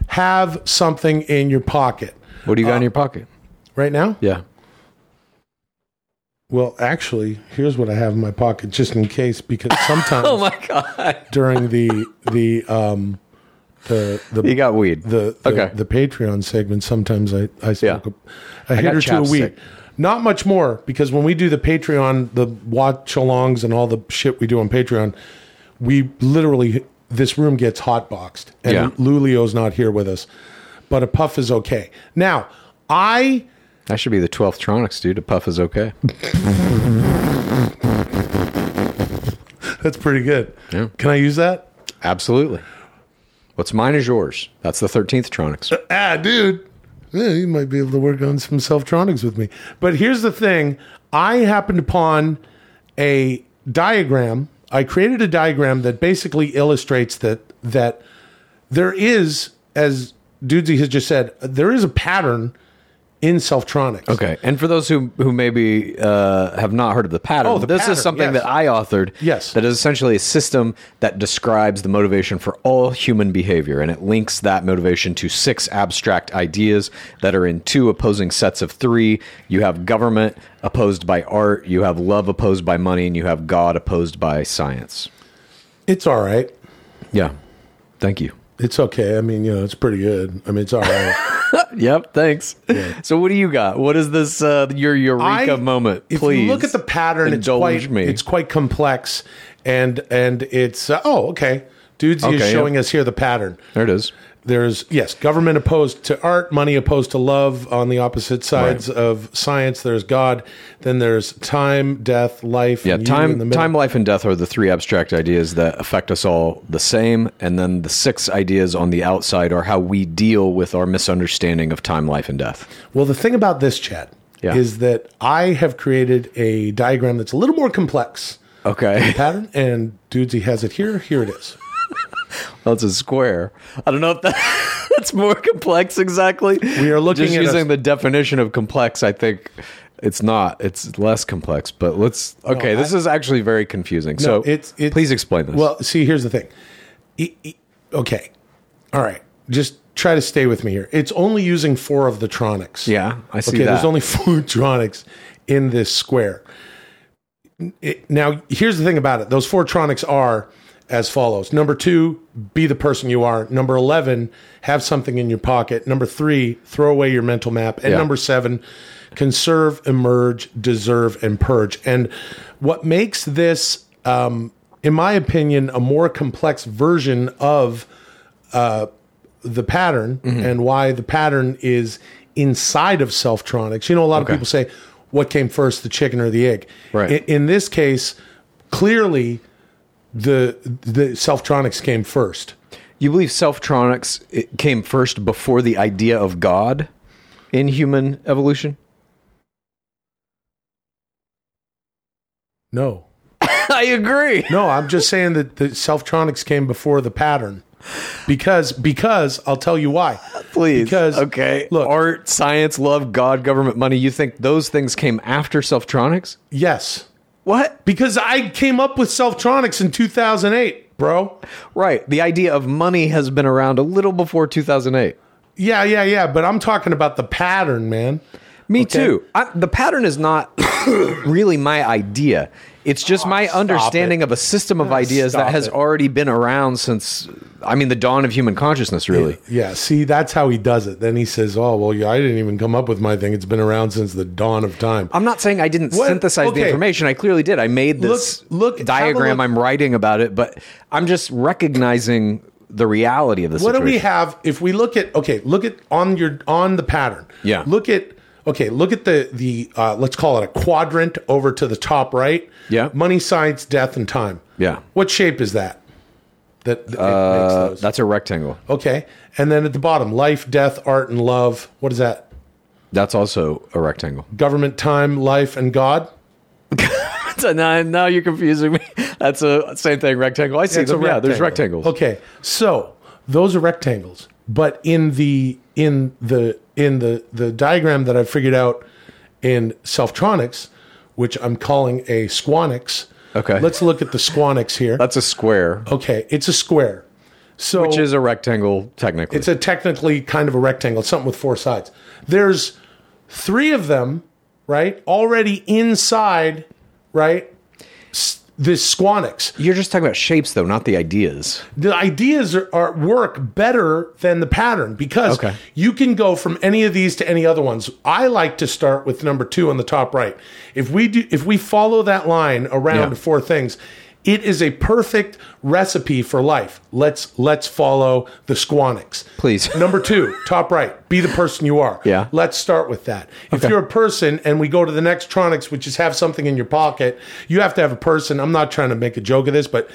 Speaker 2: have something in your pocket.
Speaker 1: What do you got
Speaker 2: Uh,
Speaker 1: in your pocket?
Speaker 2: Right now?
Speaker 1: Yeah.
Speaker 2: Well, actually, here's what I have in my pocket just in case because [laughs] sometimes
Speaker 1: Oh my god.
Speaker 2: during the the um the the
Speaker 1: You got weed.
Speaker 2: the the,
Speaker 1: Okay.
Speaker 2: the Patreon segment, sometimes I I smoke a, a hit or two a week. Not much more because when we do the Patreon, the watch alongs and all the shit we do on Patreon, we literally this room gets hot boxed and
Speaker 1: Yeah.
Speaker 2: Lulio's not here with us, but a puff is okay. Now I
Speaker 1: That should be the 12th Tronics, dude. A puff is okay. [laughs]
Speaker 2: that's pretty good.
Speaker 1: Yeah.
Speaker 2: Can I use that?
Speaker 1: Absolutely. What's mine is yours. That's the 13th Tronics.
Speaker 2: ah, dude, yeah, you might be able to work on some self-tronix with me. But here's the thing: I happened upon a diagram. I created a diagram that basically illustrates that that there is, as Dudesy has just said, there is a pattern in self-tronix.
Speaker 1: Okay. And for those who who maybe uh, have not heard of the pattern,
Speaker 2: Oh, the
Speaker 1: this
Speaker 2: pattern,
Speaker 1: is something
Speaker 2: yes.
Speaker 1: that I authored.
Speaker 2: Yes.
Speaker 1: That is essentially a system that describes the motivation for all human behavior, and it links that motivation to six abstract ideas that are in two opposing sets of three. You have government opposed by art, you have love opposed by money, and you have God opposed by science.
Speaker 2: It's all right.
Speaker 1: Yeah. Thank you.
Speaker 2: It's okay. I mean, you know, it's pretty good. I mean, it's all right. [laughs]
Speaker 1: Yep, thanks. [laughs] So what do you got? What is this uh your eureka
Speaker 2: I-
Speaker 1: moment?
Speaker 2: If
Speaker 1: Please.
Speaker 2: you look at the pattern, it's quite
Speaker 1: me.
Speaker 2: it's quite complex, and and it's uh, oh okay. Dudes
Speaker 1: Okay,
Speaker 2: is
Speaker 1: yeah.
Speaker 2: showing us here the pattern.
Speaker 1: there it is.
Speaker 2: There's yes, government opposed to art, money opposed to love. On the opposite sides of science, there's God. Then there's time, death, life.
Speaker 1: Yeah,
Speaker 2: and you the
Speaker 1: time, time, life, and death are the three abstract ideas that affect us all the same, and then the six ideas on the outside are how we deal with our misunderstanding of time, life, and death.
Speaker 2: Well, the thing about this chat
Speaker 1: Yeah.
Speaker 2: is that I have created a diagram that's a little more complex
Speaker 1: Okay,
Speaker 2: pattern, and Dudesy has it here. Here it is. [laughs]
Speaker 1: that's a square. I don't know if that, [laughs] that's more complex exactly.
Speaker 2: We are looking
Speaker 1: just
Speaker 2: at a-
Speaker 1: using the definition of complex. I think it's not. It's less complex. But let's. Okay, this is actually very confusing. so
Speaker 2: it's, it's
Speaker 1: please explain this.
Speaker 2: Well, see, here's the thing. Okay, all right. Just try to stay with me here. It's only using four of the tronics.
Speaker 1: yeah, I see
Speaker 2: Okay,
Speaker 1: that.
Speaker 2: there's only [laughs] four tronics in this square. It- now, here's the thing about it. Those four tronics are as follows. Number two, be the person you are. Number 11, have something in your pocket. Number three, throw away your mental map. And
Speaker 1: Yeah.
Speaker 2: number seven, conserve, emerge, deserve, and purge. And what makes this, um, in my opinion, a more complex version of uh, the pattern
Speaker 1: Mm-hmm.
Speaker 2: and why the pattern is inside of selftronix. You know, a lot
Speaker 1: Okay.
Speaker 2: of people say, what came first, the chicken or the egg?
Speaker 1: Right.
Speaker 2: In, in this case, clearly, the the selftronix came first.
Speaker 1: You believe Selftronix came first before the idea of God in human evolution?
Speaker 2: No, [laughs]
Speaker 1: I agree.
Speaker 2: no, I'm just saying that the selftronix came before the pattern because because I'll tell you why.
Speaker 1: Please.
Speaker 2: Because
Speaker 1: okay.
Speaker 2: look,
Speaker 1: art, science, love, God, government, money. You think those things came after Selftronix?
Speaker 2: yes,
Speaker 1: What?
Speaker 2: because I came up with selftronix in 2008, bro.
Speaker 1: Right. The idea of money has been around a little before 2008.
Speaker 2: Yeah, yeah, yeah. But I'm talking about the pattern, man.
Speaker 1: Me too. I, the pattern is not [coughs] really my idea. It's just oh,
Speaker 2: my
Speaker 1: understanding
Speaker 2: it.
Speaker 1: of a system of ideas that has
Speaker 2: it.
Speaker 1: already been around since, I mean, the dawn of human consciousness, really.
Speaker 2: Yeah, see, that's how he does it. Then he says, "Oh, well, yeah, I didn't even come up with my thing. It's been around since the dawn of time."
Speaker 1: I'm not saying I didn't
Speaker 2: What?
Speaker 1: synthesize the information. I clearly did. I made this
Speaker 2: Look- look,
Speaker 1: diagram.
Speaker 2: look.
Speaker 1: I'm writing about it, but I'm just recognizing the reality of the
Speaker 2: what
Speaker 1: situation.
Speaker 2: do we have if we look at okay, look at on your on the pattern.
Speaker 1: Yeah.
Speaker 2: Look at okay, look at the the uh, let's call it a quadrant over to the top right.
Speaker 1: Yeah.
Speaker 2: Money, science, death, and time.
Speaker 1: Yeah.
Speaker 2: What shape is that? That, that it makes
Speaker 1: Uh,
Speaker 2: those?
Speaker 1: that's a rectangle.
Speaker 2: okay. And then at the bottom, life, death, art, and love. What is that?
Speaker 1: That's also a rectangle.
Speaker 2: Government, time, life, and God. [laughs]
Speaker 1: Now, now you're confusing me. [laughs] That's a same thing. Rectangle. I see them. Yeah, there's rectangles.
Speaker 2: Okay, so those are rectangles, but in the in the in the the diagram that I figured out in Selftronix, which I'm calling a squaonix.
Speaker 1: Okay.
Speaker 2: let's look at the squaonix here.
Speaker 1: That's a square.
Speaker 2: Okay, it's a square. So
Speaker 1: Which is a rectangle, technically.
Speaker 2: it's a technically kind of a rectangle, something with four sides. There's three of them, right? Already inside, right? S- This Squaonix.
Speaker 1: You're just talking about shapes, though, not the ideas.
Speaker 2: the ideas are, are work better than the pattern because
Speaker 1: Okay.
Speaker 2: you can go from any of these to any other ones. I like to start with number two on the top right. If we do, if we follow that line around
Speaker 1: Yeah.
Speaker 2: four things, it is a perfect recipe for life. Let's let's follow the Squaonix.
Speaker 1: Please. [laughs]
Speaker 2: Number two, top right, be the person you are.
Speaker 1: Yeah.
Speaker 2: Let's start with that. If you're a person and we go to the next Tronics, which is have something in your pocket, you have to have a person. I'm not trying to make a joke of this, but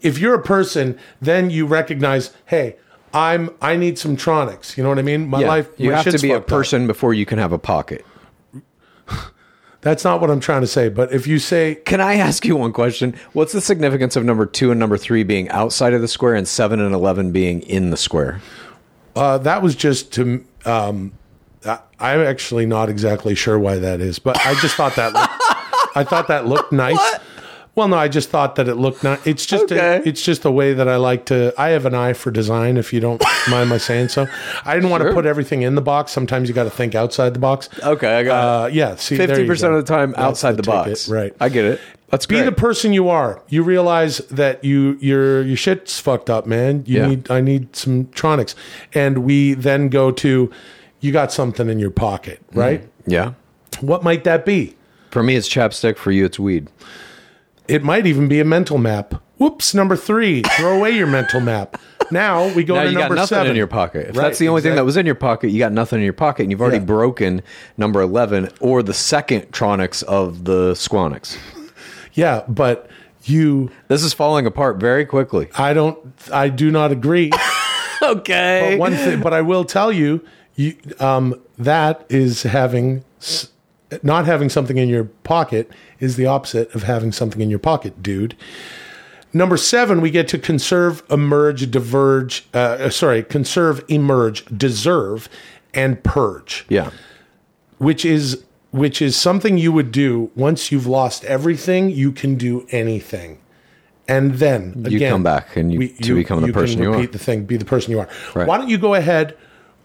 Speaker 2: if you're a person, then you recognize, hey, I'm I need some Tronics. You know what I mean? My
Speaker 1: Yeah,
Speaker 2: life
Speaker 1: you
Speaker 2: my
Speaker 1: have to be a
Speaker 2: fucked up.
Speaker 1: person before you can have a pocket.
Speaker 2: That's not what I'm trying to say. But if you say
Speaker 1: Can I ask you one question? What's the significance of number two and number three being outside of the square and seven and 11 being in the square?
Speaker 2: uh, that was just to um, I, I'm actually not exactly sure why that is, but I just thought that looked, I thought that looked nice. Well, no, I just thought that it looked nice. It's just
Speaker 1: Okay.
Speaker 2: a, it's just a way that I like to. I have an eye for design, if you don't [laughs] mind my saying so. I didn't want to put everything in the box. Sometimes you got to think outside the box.
Speaker 1: Okay, I got
Speaker 2: Uh, yeah, see,
Speaker 1: Fifty percent of the time
Speaker 2: That's
Speaker 1: outside the,
Speaker 2: ticket,
Speaker 1: box.
Speaker 2: right?
Speaker 1: I get it. That's
Speaker 2: Be
Speaker 1: great.
Speaker 2: the person you are. You realize that you your your shit's fucked up, man. You
Speaker 1: Yeah.
Speaker 2: need I need some tronics, and we then go to you got something in your pocket, right?
Speaker 1: yeah.
Speaker 2: What might that be?
Speaker 1: For me, it's chapstick. For you, it's weed.
Speaker 2: It might even be a mental map. Whoops, number three. Throw away your mental map. Now we go
Speaker 1: Now
Speaker 2: to
Speaker 1: you got
Speaker 2: number
Speaker 1: nothing
Speaker 2: seven.
Speaker 1: in your pocket. If
Speaker 2: Right,
Speaker 1: that's the only thing that was in your pocket, you got nothing in your pocket, and you've already
Speaker 2: Yeah.
Speaker 1: broken number eleven or the second Tronics of the Squaonix.
Speaker 2: Yeah, but you,
Speaker 1: This is falling apart very quickly.
Speaker 2: I don't, I do not agree. [laughs]
Speaker 1: Okay.
Speaker 2: But one thing, but I will tell you, you um, that is having s- not having something in your pocket is the opposite of having something in your pocket, dude. Number seven, we get to conserve, emerge, diverge. Uh, sorry, conserve, emerge, deserve, and purge,
Speaker 1: yeah.
Speaker 2: which is which is something you would do once you've lost everything. You can do anything, and then
Speaker 1: You come back and you- to become the person
Speaker 2: can
Speaker 1: you are.
Speaker 2: repeat the thing, be the person you are.
Speaker 1: Right.
Speaker 2: Why don't you go ahead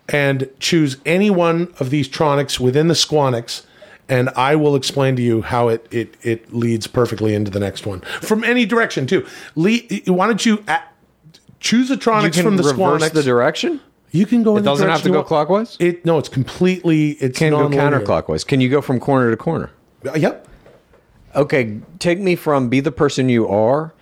Speaker 2: and choose any one of these tronics within the Squaonix, and I will explain to you how it it it leads perfectly into the next one from any direction too. Le- why don't you a choose a tronics from the
Speaker 1: reverse the direction.
Speaker 2: you can go.
Speaker 1: It
Speaker 2: in the
Speaker 1: doesn't have to
Speaker 2: you
Speaker 1: go
Speaker 2: want.
Speaker 1: clockwise.
Speaker 2: It no, it's completely. It's
Speaker 1: Can go
Speaker 2: non-linear.
Speaker 1: counterclockwise. Can you go from corner to corner?
Speaker 2: Uh, Yep.
Speaker 1: Okay, take me from be the person you are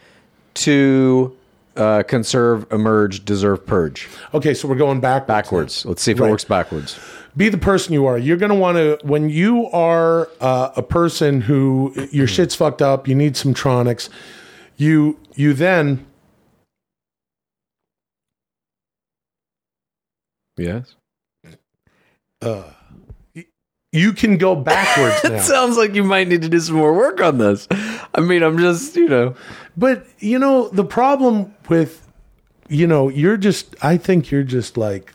Speaker 1: to uh, conserve, emerge, deserve, purge.
Speaker 2: Okay, so we're going back
Speaker 1: Backwards. Let's see if it
Speaker 2: Right.
Speaker 1: works backwards.
Speaker 2: Be the person you are. You're going to want to, when you are uh, a person who your shit's fucked up, you need some tronics, you, you then,
Speaker 1: Yes.
Speaker 2: Uh, you can go backwards [laughs] now.
Speaker 1: Sounds like you might need to do some more work on this. I mean, I'm just, you know.
Speaker 2: but, you know, the problem with, you know, you're just, I think you're just like,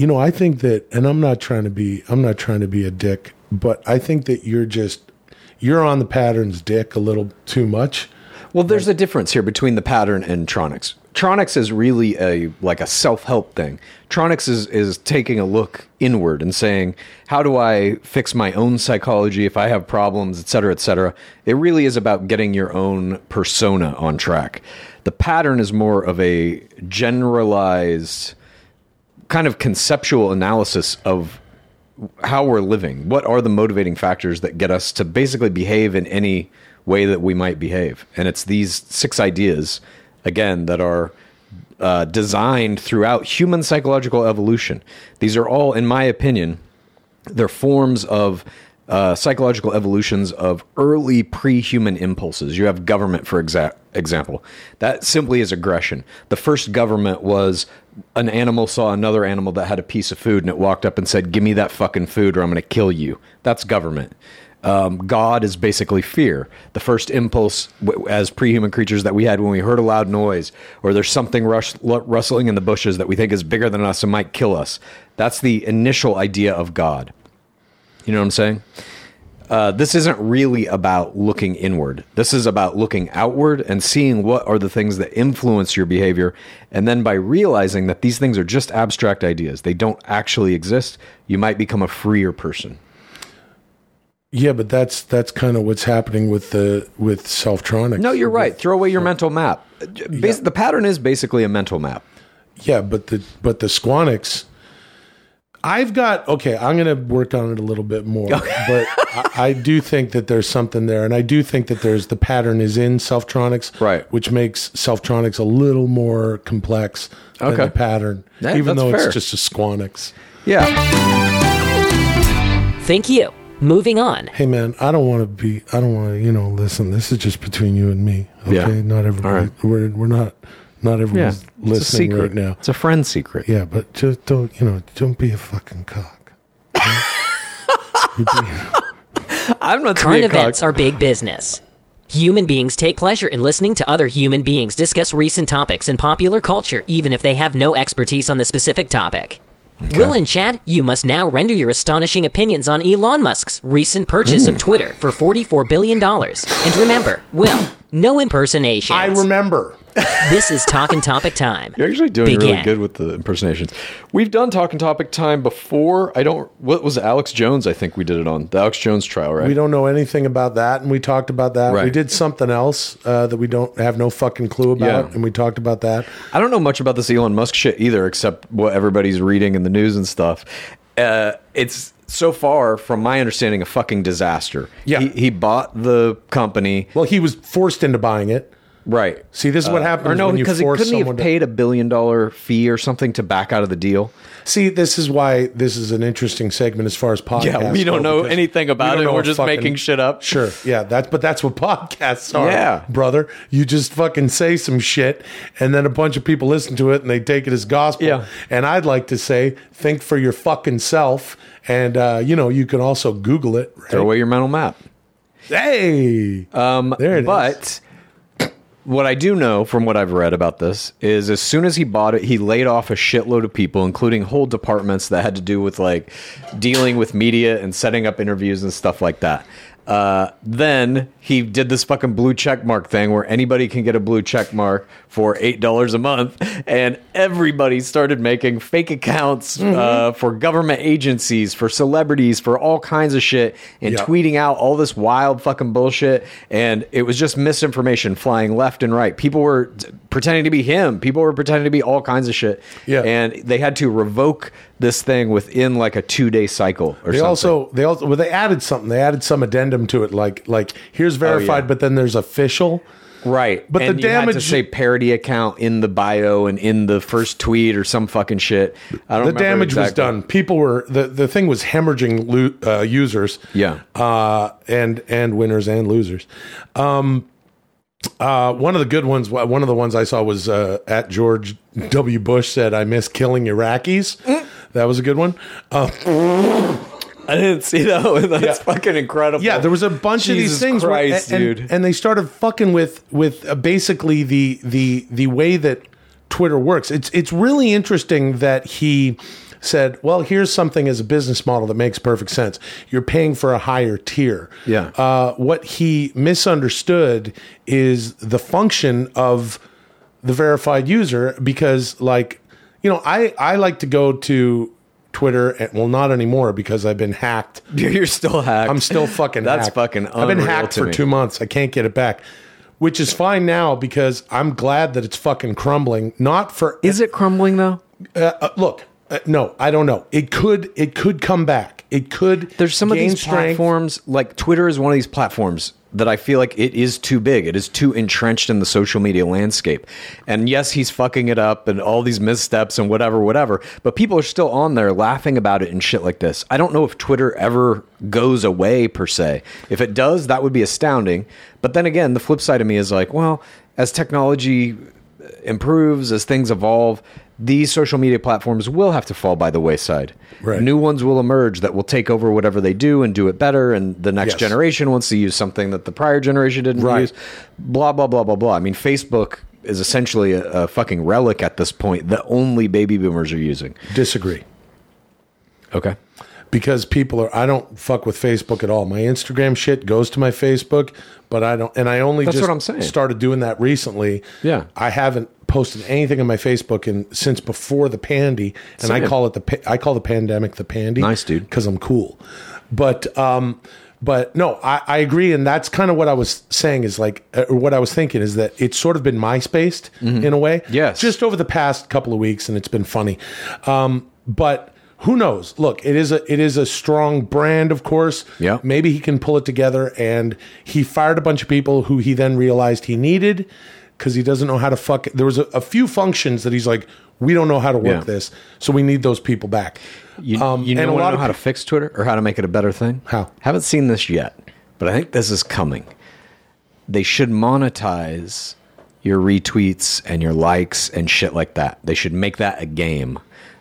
Speaker 2: you know, I think that, and I'm not trying to be, I'm not trying to be a dick, but I think that you're just, you're on the pattern's dick a little too much.
Speaker 1: Well, there's a difference here between the pattern and Tronics. Tronics is really a like a self-help thing. Tronics is is taking a look inward and saying, "How do I fix my own psychology if I have problems, et cetera, et cetera?" It really is about getting your own persona on track. The pattern is more of a generalized kind of conceptual analysis of how we're living. What are the motivating factors that get us to basically behave in any way that we might behave? And it's these six ideas, again, that are uh, designed throughout human psychological evolution. These are all, in my opinion, they're forms of uh, psychological evolutions of early pre-human impulses. You have government, for exa- example. That simply is aggression. The first government was an animal saw another animal that had a piece of food and it walked up and said, "Give me that fucking food, or I'm going to kill you." That's government. Um, God is basically fear. The first impulse w- as pre-human creatures that we had when we heard a loud noise, or there's something rush, rustling in the bushes that we think is bigger than us and might kill us. That's the initial idea of God. You know what I'm saying? uh, this isn't really about looking inward. This is about looking outward and seeing what are the things that influence your behavior. And then by realizing that these things are just abstract ideas, they don't actually exist, you might become a freer person.
Speaker 2: Yeah, but that's that's kind of what's happening with the with Selftronix.
Speaker 1: No, you're right. Throw away your mental map. Bas- The pattern is basically a mental map.
Speaker 2: Yeah, but the but the Squaonix, I've got okay. I'm going to work on it a little bit more, [laughs] but I, I do think that there's something there, and I do think that there's the pattern is in Selftronix,
Speaker 1: Right.
Speaker 2: Which makes Selftronix a little more complex than
Speaker 1: Okay.
Speaker 2: the pattern,
Speaker 1: Yeah,
Speaker 2: even though
Speaker 1: fair.
Speaker 2: it's just a Squaonix.
Speaker 1: Yeah.
Speaker 4: Thank you. Moving on.
Speaker 2: Hey man, I don't want to be. I don't want to. You know, listen. This is just between you and me. Okay,
Speaker 1: Yeah.
Speaker 2: not everybody.
Speaker 1: All right.
Speaker 2: We're we're not. Not
Speaker 1: Yeah.
Speaker 2: everyone's
Speaker 1: It's a
Speaker 2: listening
Speaker 1: secret
Speaker 2: right now.
Speaker 1: It's a friend secret.
Speaker 2: Yeah, but just don't, you know, don't be a fucking cock. [laughs]
Speaker 1: I'm not
Speaker 4: Current events are big business. Human beings take pleasure in listening to other human beings discuss recent topics in popular culture, even if they have no expertise on the specific topic. Will and Chad, you must now render your astonishing opinions on Elon Musk's recent purchase of mm. Twitter for $44 billion. And remember, Will, no impersonations.
Speaker 2: I remember.
Speaker 4: This is Talkin' Topic time.
Speaker 1: You're actually doing really good with the impersonations. We've done talking topic time before. I don't. What was it? Alex Jones? I think we did it on the Alex Jones trial, right?
Speaker 2: We don't know anything about that, and we talked about that. We did something else uh, that we don't have no fucking clue about,
Speaker 1: Yeah.
Speaker 2: and we talked about that.
Speaker 1: I don't know much about this Elon Musk shit either, except what everybody's reading in the news and stuff. Uh, it's so far, from my understanding, a fucking disaster.
Speaker 2: Yeah.
Speaker 1: he, he bought the company,
Speaker 2: Well, he was forced into buying it.
Speaker 1: Right?
Speaker 2: See, this is what happens
Speaker 1: Uh, Or no,
Speaker 2: when you
Speaker 1: because he
Speaker 2: force
Speaker 1: couldn't he
Speaker 2: someone
Speaker 1: have
Speaker 2: to.
Speaker 1: paid a billion dollar fee or something to back out of the deal.
Speaker 2: See, this is why this is an interesting segment as far as podcasts.
Speaker 1: Yeah, we don't
Speaker 2: go,
Speaker 1: know
Speaker 2: because
Speaker 1: anything about it.
Speaker 2: know
Speaker 1: We're
Speaker 2: a
Speaker 1: just making shit up.
Speaker 2: Sure, yeah, that's but that's what podcasts are.
Speaker 1: Yeah.
Speaker 2: brother, you just fucking say some shit, and then a bunch of people listen to it and they take it as gospel.
Speaker 1: Yeah.
Speaker 2: and I'd like to say, think for your fucking self, and uh, you know you can also Google it. Right?
Speaker 1: Throw away your mental map.
Speaker 2: Hey, um, there it is.
Speaker 1: but what I do know from what I've read about this is as soon as he bought it, he laid off a shitload of people, including whole departments that had to do with like dealing with media and setting up interviews and stuff like that. Uh, then he did this fucking blue check mark thing where anybody can get a blue check mark for eight dollars a month, and everybody started making fake accounts
Speaker 2: Mm-hmm.
Speaker 1: uh, for government agencies, for celebrities, for all kinds of shit, and
Speaker 2: Yeah.
Speaker 1: tweeting out all this wild fucking bullshit. And it was just misinformation flying left and right. People were t- pretending to be him. People were pretending to be all kinds of shit.
Speaker 2: Yeah.
Speaker 1: and they had to revoke this thing within like a two day cycle or
Speaker 2: They
Speaker 1: something.
Speaker 2: also they also well they added something. They added some addendum to it, like like here's verified,
Speaker 1: Oh, yeah.
Speaker 2: but then there's official.
Speaker 1: Right.
Speaker 2: But the
Speaker 1: and you had to
Speaker 2: damage-
Speaker 1: say parody account in the bio and in the first tweet or some fucking shit. I don't
Speaker 2: the damage was done. People were the, the thing was hemorrhaging lo- uh, users.
Speaker 1: Yeah.
Speaker 2: uh, and and winners and losers. Um, uh, one of the good ones, one of the ones I saw was uh, at George W. Bush said, "I miss killing Iraqis." That was a good one. Uh,
Speaker 1: I didn't see that one. [laughs] That's
Speaker 2: Yeah.
Speaker 1: fucking incredible.
Speaker 2: yeah, there was a bunch of these
Speaker 1: Jesus
Speaker 2: things, where- and,
Speaker 1: dude.
Speaker 2: and they started fucking with with uh, basically the the the way that Twitter works. It's it's really interesting that he said, "Well, here's something as a business model that makes perfect sense. You're paying for a higher tier."
Speaker 1: Yeah.
Speaker 2: Uh, what he misunderstood is the function of the verified user because, like, you know, I I like to go to Twitter, and, well, not anymore because I've been hacked. [laughs]
Speaker 1: You're still hacked.
Speaker 2: I'm still fucking [laughs]
Speaker 1: That's
Speaker 2: hacked.
Speaker 1: fucking
Speaker 2: I've been hacked for
Speaker 1: me.
Speaker 2: two months. I can't get it back. Which is fine now because I'm glad that it's fucking crumbling. Not for
Speaker 1: Is it crumbling though?
Speaker 2: uh, uh, look. Uh, no, I don't know. It could. It could come back. It could.
Speaker 1: There's some of these platforms, like Twitter is one of these platforms that I feel like it is too big. It is too entrenched in the social media landscape. And yes, he's fucking it up and all these missteps and whatever, whatever. But people are still on there laughing about it and shit like this. I don't know if Twitter ever goes away per se. If it does, that would be astounding. But then again, the flip side of me is like, well, as technology improves, as things evolve, these social media platforms will have to fall by the wayside.
Speaker 2: Right.
Speaker 1: New ones will emerge that will take over whatever they do and do it better. And the next
Speaker 2: Yes.
Speaker 1: generation wants to use something that the prior generation didn't
Speaker 2: Right.
Speaker 1: use. Blah, blah, blah, blah, blah. I mean, Facebook is essentially a, a fucking relic at this point that only baby boomers are using.
Speaker 2: Disagree.
Speaker 1: Okay.
Speaker 2: because people are. I don't fuck with Facebook at all. My Instagram shit goes to my Facebook, but I don't. And I only
Speaker 1: That's
Speaker 2: just
Speaker 1: what I'm saying.
Speaker 2: started doing that recently.
Speaker 1: Yeah.
Speaker 2: I haven't posted anything on my Facebook and since before the pandy, and I call it the I call the pandemic the pandy.
Speaker 1: Nice, dude.
Speaker 2: because I'm cool. But um, but no, I, I agree, and that's kind of what I was saying is like, uh, or what I was thinking is that it's sort of been MySpaced in a way.
Speaker 1: Mm-hmm. Yes.
Speaker 2: just over the past couple of weeks, and it's been funny. Um, but who knows? Look, it is a it is a strong brand, of course.
Speaker 1: Yeah.
Speaker 2: maybe he can pull it together, and he fired a bunch of people who he then realized he needed because he doesn't know how to fuck. There was a, a few functions that he's like, we don't know how to work
Speaker 1: Yeah.
Speaker 2: this, so we need those people back.
Speaker 1: You,
Speaker 2: Um,
Speaker 1: you know,
Speaker 2: and a lot
Speaker 1: know
Speaker 2: of
Speaker 1: how to fix Twitter or how to make it a better thing?
Speaker 2: How?
Speaker 1: Haven't seen this yet, but I think this is coming. They should monetize your retweets and your likes and shit like that. They should make that a game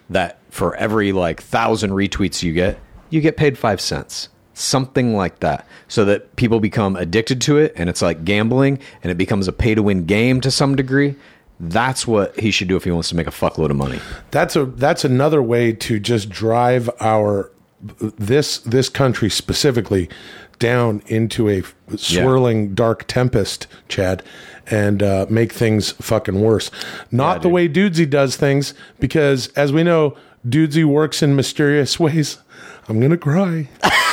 Speaker 1: that for every like thousand retweets you get, you get paid five cents. Something like that. So that people become addicted to it and it's like gambling and it becomes a pay to win game to some degree. That's what he should do if he wants to make a fuckload of money.
Speaker 2: that's a that's another way to just drive our this this country specifically down into a swirling dark tempest, Chad, and uh, make things fucking worse. Not
Speaker 1: Yeah,
Speaker 2: the way Dudesy does things, because as we know, Dudesy works in mysterious ways. I'm gonna cry. [laughs]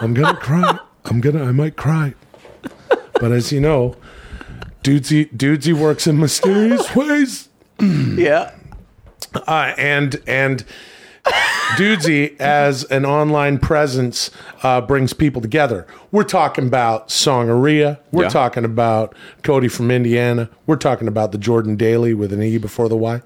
Speaker 2: I'm gonna cry. I'm gonna. I might cry. But as you know, Dudesy Dudesy works in mysterious ways
Speaker 1: Yeah.
Speaker 2: uh, and and Dudesy as an online presence uh, brings people together. We're talking about Songaria. We're
Speaker 1: Yeah.
Speaker 2: talking about Cody from Indiana. We're talking about the Jordan Daily with an E before the Y.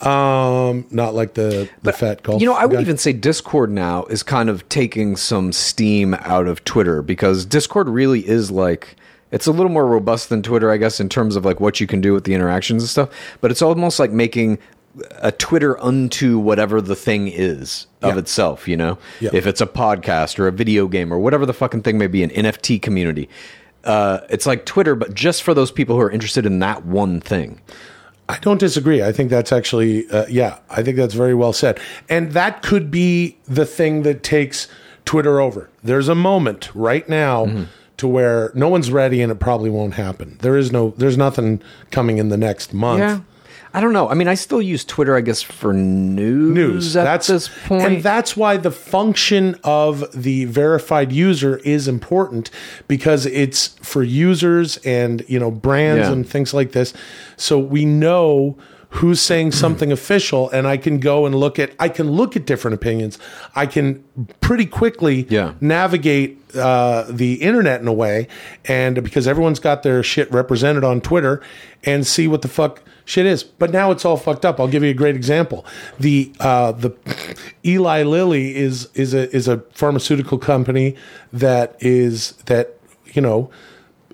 Speaker 2: Um, not like the the fat golf.
Speaker 1: Mm-hmm. You know, I would
Speaker 2: guy.
Speaker 1: even say Discord now is kind of taking some steam out of Twitter because Discord really is like it's a little more robust than Twitter, I guess, in terms of like what you can do with the interactions and stuff. But it's almost like making a Twitter unto whatever the thing is of
Speaker 2: Yeah.
Speaker 1: itself, you know?
Speaker 2: Yeah.
Speaker 1: If it's a podcast or a video game or whatever the fucking thing may be, an NFT community. Uh, it's like Twitter, but just for those people who are interested in that one thing.
Speaker 2: I don't disagree. I think that's actually, uh, yeah, I think that's very well said. And that could be the thing that takes Twitter over. There's a moment right now
Speaker 1: Mm-hmm.
Speaker 2: to where no one's ready and it probably won't happen. There is no, there's nothing coming in the next month.
Speaker 1: Yeah. I don't know. I mean, I still use Twitter, I guess, for news,
Speaker 2: News.
Speaker 1: at
Speaker 2: that's
Speaker 1: this
Speaker 2: and that's why the function of the verified user is important because it's for users and you know brands
Speaker 1: Yeah.
Speaker 2: and things like this. So we know who's saying something official, and I can go and look at. I can look at different opinions. I can pretty quickly
Speaker 1: Yeah.
Speaker 2: navigate uh, the internet in a way, and because everyone's got their shit represented on Twitter, and see what the fuck shit is. But now it's all fucked up. I'll give you a great example. The uh, the Eli Lilly is is a is a pharmaceutical company that is that you know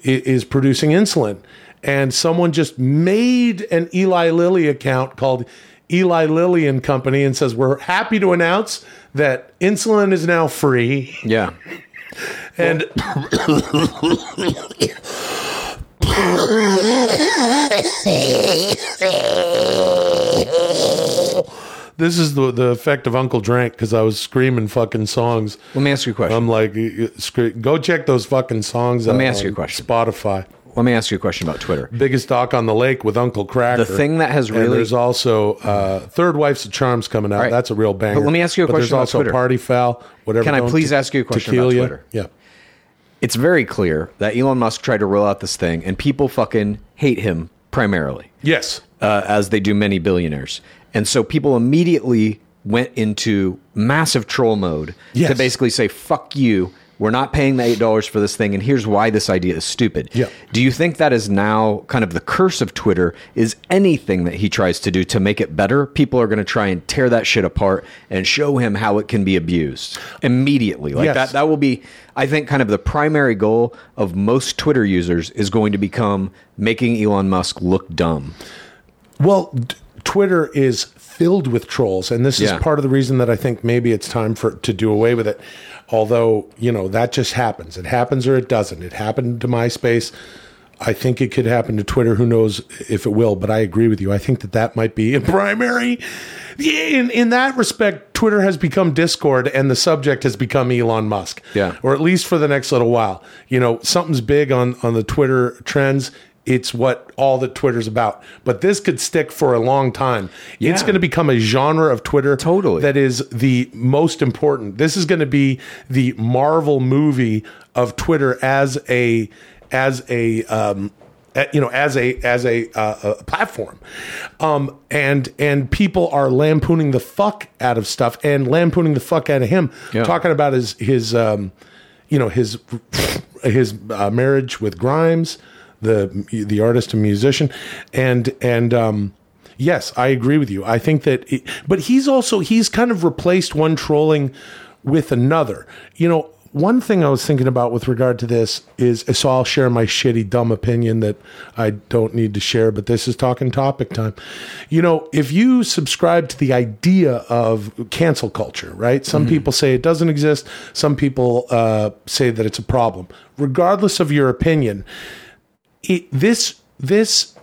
Speaker 2: is producing insulin, and someone just made an Eli Lilly account called. Eli Lilly and Company and says we're happy to announce that insulin is now free
Speaker 1: yeah.
Speaker 2: and this is the the effect of Uncle Drank because I was screaming fucking songs.
Speaker 1: Let me ask you a question.
Speaker 2: I'm like, y- y- scre- go check those fucking songs. Let
Speaker 1: me ask you a question.
Speaker 2: Spotify,
Speaker 1: Let me ask you a question about Twitter.
Speaker 2: biggest dock on the lake with Uncle Kracker.
Speaker 1: The thing that has
Speaker 2: And
Speaker 1: really-
Speaker 2: there's also uh, Third Wife's of Charms coming out.
Speaker 1: right.
Speaker 2: That's a real banger.
Speaker 1: But let me ask you a
Speaker 2: But
Speaker 1: question about
Speaker 2: There's also
Speaker 1: Twitter.
Speaker 2: Party Foul. Whatever.
Speaker 1: Can I please
Speaker 2: te-
Speaker 1: ask you a question about
Speaker 2: tequila.
Speaker 1: Twitter?
Speaker 2: Yeah.
Speaker 1: It's very clear that Elon Musk tried to roll out this thing, and people fucking hate him primarily,
Speaker 2: Yes.
Speaker 1: uh, as they do many billionaires. And so people immediately went into massive troll mode
Speaker 2: Yes.
Speaker 1: to basically say, fuck you. We're not paying the $8 for this thing, and here's why this idea is stupid.
Speaker 2: Yeah.
Speaker 1: Do you think that is now kind of the curse of Twitter? Is anything that he tries to do to make it better, people are going to try and tear that shit apart and show him how it can be abused immediately? Like
Speaker 2: Yes.
Speaker 1: that, that will be, I think, kind of the primary goal of most Twitter users is going to become making Elon Musk look dumb.
Speaker 2: Well, d- Twitter is filled with trolls, and this
Speaker 1: Yeah.
Speaker 2: is part of the reason that I think maybe it's time for to do away with it. Although you know that just happens. It happens or it doesn't. It happened to MySpace. I think it could happen to Twitter. Who knows if it will? But I agree with you. I think that that might be a [laughs] primary. In in that respect, Twitter has become Discord, and the subject has become Elon Musk.
Speaker 1: Yeah.
Speaker 2: or at least for the next little while. You know, something's big on on the Twitter trends. It's what all that Twitter's about. But this could stick for a long time. It's going to become a genre of Twitter
Speaker 1: Totally.
Speaker 2: that is the most important. This is going to be the Marvel movie of Twitter as a as a um, you know as a as a, uh, a platform um and and people are lampooning the fuck out of stuff and lampooning the fuck out of him
Speaker 1: Yeah.
Speaker 2: talking about his his um you know his his uh, marriage with Grimes the the artist and musician. And and um yes i agree with you. I think that it, but he's also he's kind of replaced one trolling with another. You know one thing i was thinking about with regard to this is so i'll share my shitty dumb opinion that i don't need to share but this is talking topic time. You know if you subscribe to the idea of cancel culture right? Some people say it doesn't exist. Some people uh, say that it's a problem. Regardless of your opinion it, this this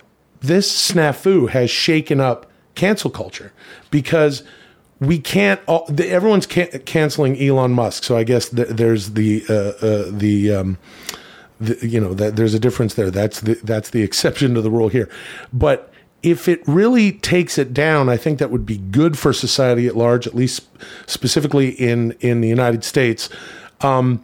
Speaker 2: this snafu has shaken up cancel culture because we can't all, the, everyone's can, canceling Elon Musk. So I guess th- there's the uh, uh, the um, the, you know that there's a difference there. That's the that's the [laughs] exception to the rule here. But if it really takes it down I think that would be good for society at large at least specifically in in the United States um,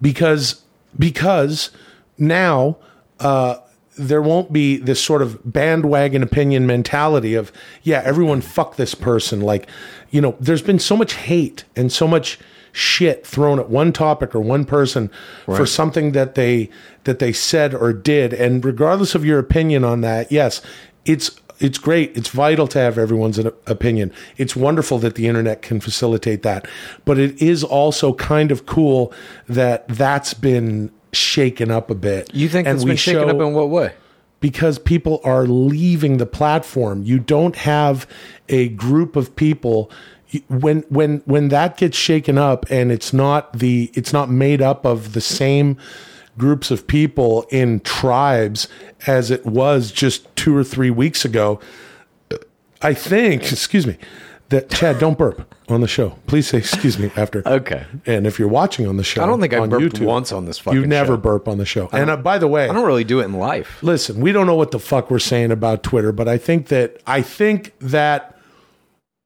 Speaker 2: because because now uh, there won't be this sort of bandwagon opinion mentality of yeah everyone fuck this person. Like you know there's been so much hate and so much shit thrown at one topic or one person for something that they that they said or did. And regardless of your opinion on that yes it's it's great. It's vital to have everyone's opinion. It's wonderful that the internet can facilitate that. But it is also kind of cool that that's been shaken up a bit
Speaker 1: You think
Speaker 2: And
Speaker 1: it's
Speaker 2: we
Speaker 1: been shaken
Speaker 2: show-
Speaker 1: up in what way?
Speaker 2: because people are leaving the platform. You don't have a group of people when when when that gets shaken up and it's not the it's not made up of the same groups of people in tribes as it was just 2 or 3 weeks ago. I think, excuse me, that Chad don't burp on the show. Please say excuse me after.
Speaker 1: Okay.
Speaker 2: And if you're watching on the show,
Speaker 1: I don't think I
Speaker 2: on
Speaker 1: burped
Speaker 2: YouTube,
Speaker 1: once on this fucking show.
Speaker 2: You never
Speaker 1: show.
Speaker 2: burp on the show. And uh, by the way,
Speaker 1: I don't really do it in life.
Speaker 2: listen, we don't know what the fuck we're saying about Twitter, but I think that I think that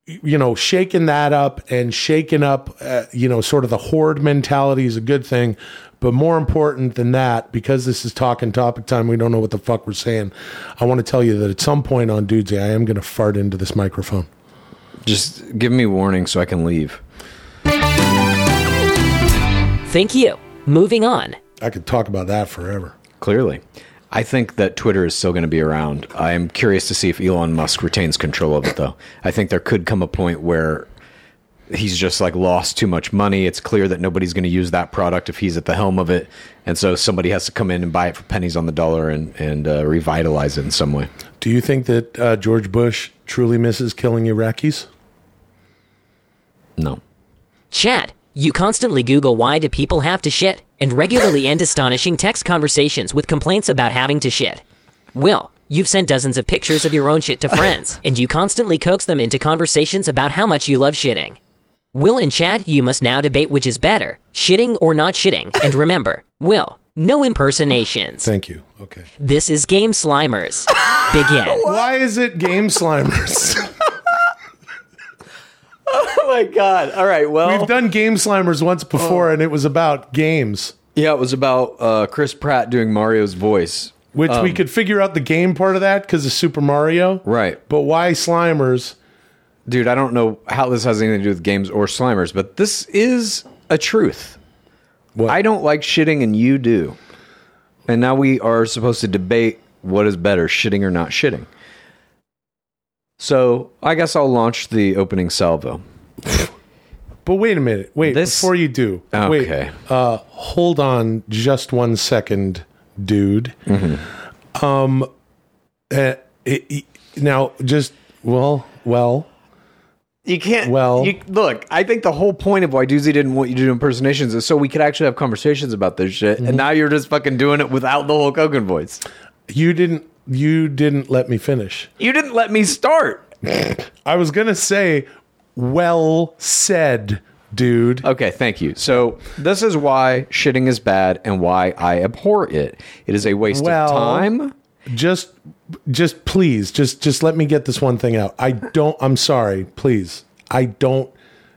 Speaker 2: you know, shaking that up and shaking up, uh, you know, sort of the horde mentality is a good thing. But more important than that, because this is talking topic time, we don't know what the fuck we're saying. I want to tell you that at some point on Dudesy, I am going to fart into this microphone.
Speaker 1: Just give me warning so I can leave.
Speaker 4: Thank you. Moving on.
Speaker 2: I could talk about that forever.
Speaker 1: Clearly. I think that Twitter is still going to be around. I am curious to see if Elon Musk retains control of it, though. I think there could come a point where he's just like lost too much money. It's clear that nobody's going to use that product if he's at the helm of it. And so somebody has to come in and buy it for pennies on the dollar and, and uh, revitalize it in some way.
Speaker 2: Do you think that uh, George Bush truly misses killing Iraqis?
Speaker 1: No.
Speaker 4: Chad, you constantly Google why do people have to shit and regularly end astonishing text conversations with complaints about having to shit. Will, you've sent dozens of pictures of your own shit to [laughs] friends, and you constantly coax them into conversations about how much you love shitting. Will and Chad, you must now debate which is better, shitting or not shitting. [laughs] And remember, Will, no impersonations.
Speaker 2: Thank you. Okay.
Speaker 4: This is Game Slimers. [laughs] Begin.
Speaker 2: Why is it game slimers? [laughs]
Speaker 1: Oh my God. All right. Well,
Speaker 2: We've done game slimers once before, and it was about games,
Speaker 1: yeah, it was about uh, Chris Pratt doing Mario's voice.
Speaker 2: which we could figure out the game part of that because of Super Mario.
Speaker 1: Right.
Speaker 2: But why slimers?
Speaker 1: Dude, I don't know how this has anything to do with games or Slimers, but this is a truth.
Speaker 2: What?
Speaker 1: I don't like shitting and you do. And now we are supposed to debate what is better, shitting or not shitting. So I guess I'll launch the opening salvo.
Speaker 2: But wait a minute. Wait,
Speaker 1: This-
Speaker 2: before you do.
Speaker 1: Okay.
Speaker 2: Wait. Uh, hold on just one second, dude.
Speaker 1: Mm-hmm.
Speaker 2: Um, uh, it- it- now, just, well, well,
Speaker 1: You can't.
Speaker 2: Well-
Speaker 1: you, look. I think the whole point of why Dudesy didn't want you to do impersonations is so we could actually have conversations about this shit.
Speaker 2: Mm-hmm.
Speaker 1: And now you're just fucking doing it without the Hulk Hogan voice.
Speaker 2: You didn't. You didn't let me finish.
Speaker 1: You didn't let me start. [laughs]
Speaker 2: I was gonna say, well said, dude.
Speaker 1: Okay, thank you. So this is why shitting is bad and why I abhor it. It is a waste
Speaker 2: Well-
Speaker 1: of time.
Speaker 2: just just please just just let me get this one thing out. I don't i'm sorry please. I don't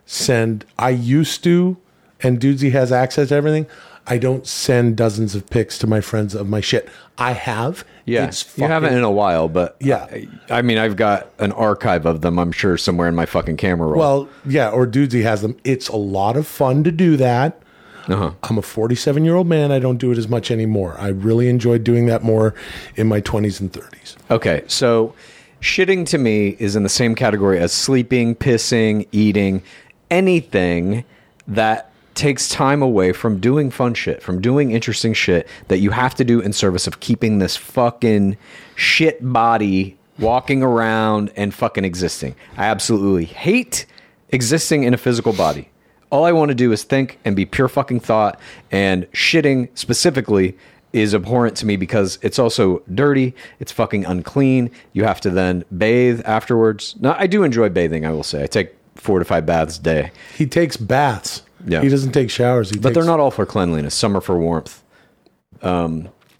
Speaker 2: send i used to and dudesy has access to everything. I don't send dozens of pics to my friends of my shit. I have.
Speaker 1: Yeah,
Speaker 2: it's
Speaker 1: you haven't in a while, but
Speaker 2: Yeah.
Speaker 1: I, I mean, I've got an archive of them. I'm sure somewhere in my fucking camera roll.
Speaker 2: well yeah or dudesy has them. It's a lot of fun to do that
Speaker 1: uh-huh.
Speaker 2: i'm a 47 year old man i don't do it as much anymore i really enjoyed doing that more in my 20s and 30s
Speaker 1: Okay, so shitting to me is in the same category as sleeping, pissing, eating, anything that takes time away from doing fun shit, from doing interesting shit that you have to do in service of keeping this fucking shit body walking around and fucking existing. I absolutely hate existing in a physical body. All I want to do is think and be pure fucking thought, and shitting specifically is abhorrent to me because it's also dirty. It's fucking unclean. You have to then bathe afterwards. Now, I do enjoy bathing. I will say I take four to five baths a day,
Speaker 2: he takes baths
Speaker 1: Yeah.
Speaker 2: he doesn't take showers he
Speaker 1: but
Speaker 2: takes,
Speaker 1: they're not all for cleanliness. Some are for warmth.
Speaker 2: Um, [laughs]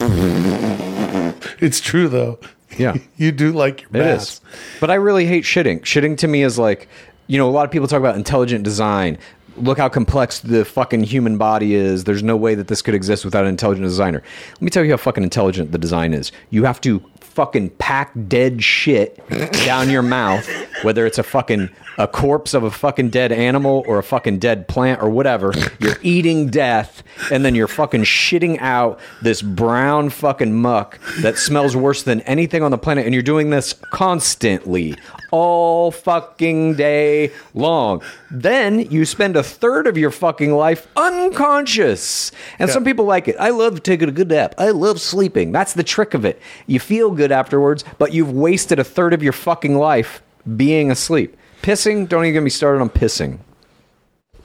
Speaker 2: it's true though
Speaker 1: Yeah. [laughs]
Speaker 2: you do like your baths.
Speaker 1: But I really hate shitting. Shitting to me is like, you know, a lot of people talk about intelligent design. Look how complex the fucking human body is. There's no way that this could exist without an intelligent designer. Let me tell you how fucking intelligent the design is. You have to fucking pack dead shit down your mouth, whether it's a fucking a corpse of a fucking dead animal or a fucking dead plant or whatever. You're eating death and then you're fucking shitting out this brown fucking muck that smells worse than anything on the planet and you're doing this constantly all fucking day long. Then you spend a third of your fucking life unconscious. And some people like it. I love taking a good nap. I love sleeping. That's the trick of it. You feel good afterwards, but you've wasted a third of your fucking life being asleep. Pissing, don't even get me started on pissing.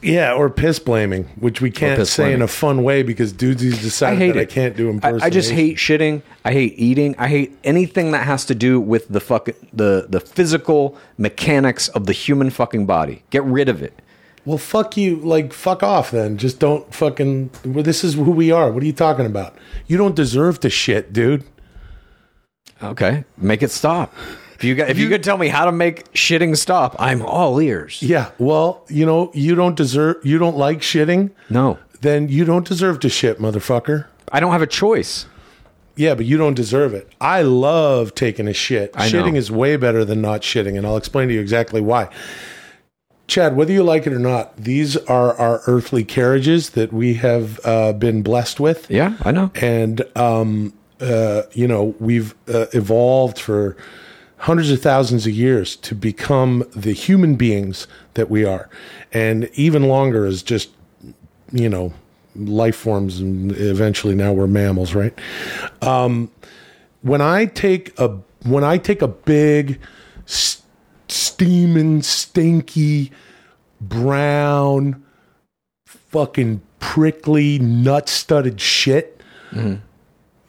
Speaker 2: Yeah, or piss blaming, which we can't say in a fun way because dudesy's
Speaker 1: I
Speaker 2: decided
Speaker 1: hate
Speaker 2: that
Speaker 1: it.
Speaker 2: I can't do
Speaker 1: I. I just hate shitting. I hate eating. I hate anything that has to do with the fuck the the physical mechanics of the human fucking body. Get rid of it.
Speaker 2: Well, fuck you. Like, fuck off then. Just don't fucking. Well, this is who we are. What are you talking about? You don't deserve to shit, dude.
Speaker 1: Okay, make it stop. If you got, if you,
Speaker 2: You-
Speaker 1: could tell me how to make shitting stop, I'm all ears.
Speaker 2: Yeah. Well, you know, you don't deserve. You don't like shitting.
Speaker 1: No,
Speaker 2: Then you don't deserve to shit, motherfucker.
Speaker 1: I don't have a choice.
Speaker 2: Yeah, but you don't deserve it. I love taking a shit.
Speaker 1: I
Speaker 2: shitting
Speaker 1: know.
Speaker 2: is way better than not shitting, and I'll explain to you exactly why. Chad, whether you like it or not, these are our earthly carriages that we have uh, been blessed with.
Speaker 1: Yeah, I know.
Speaker 2: and um, uh, you know we've uh, evolved for hundreds of thousands of years to become the human beings that we are, and even longer as just you know life forms, and eventually now we're mammals, right? Um, when I take a when I take a big s- steaming stinky brown fucking prickly nut studded shit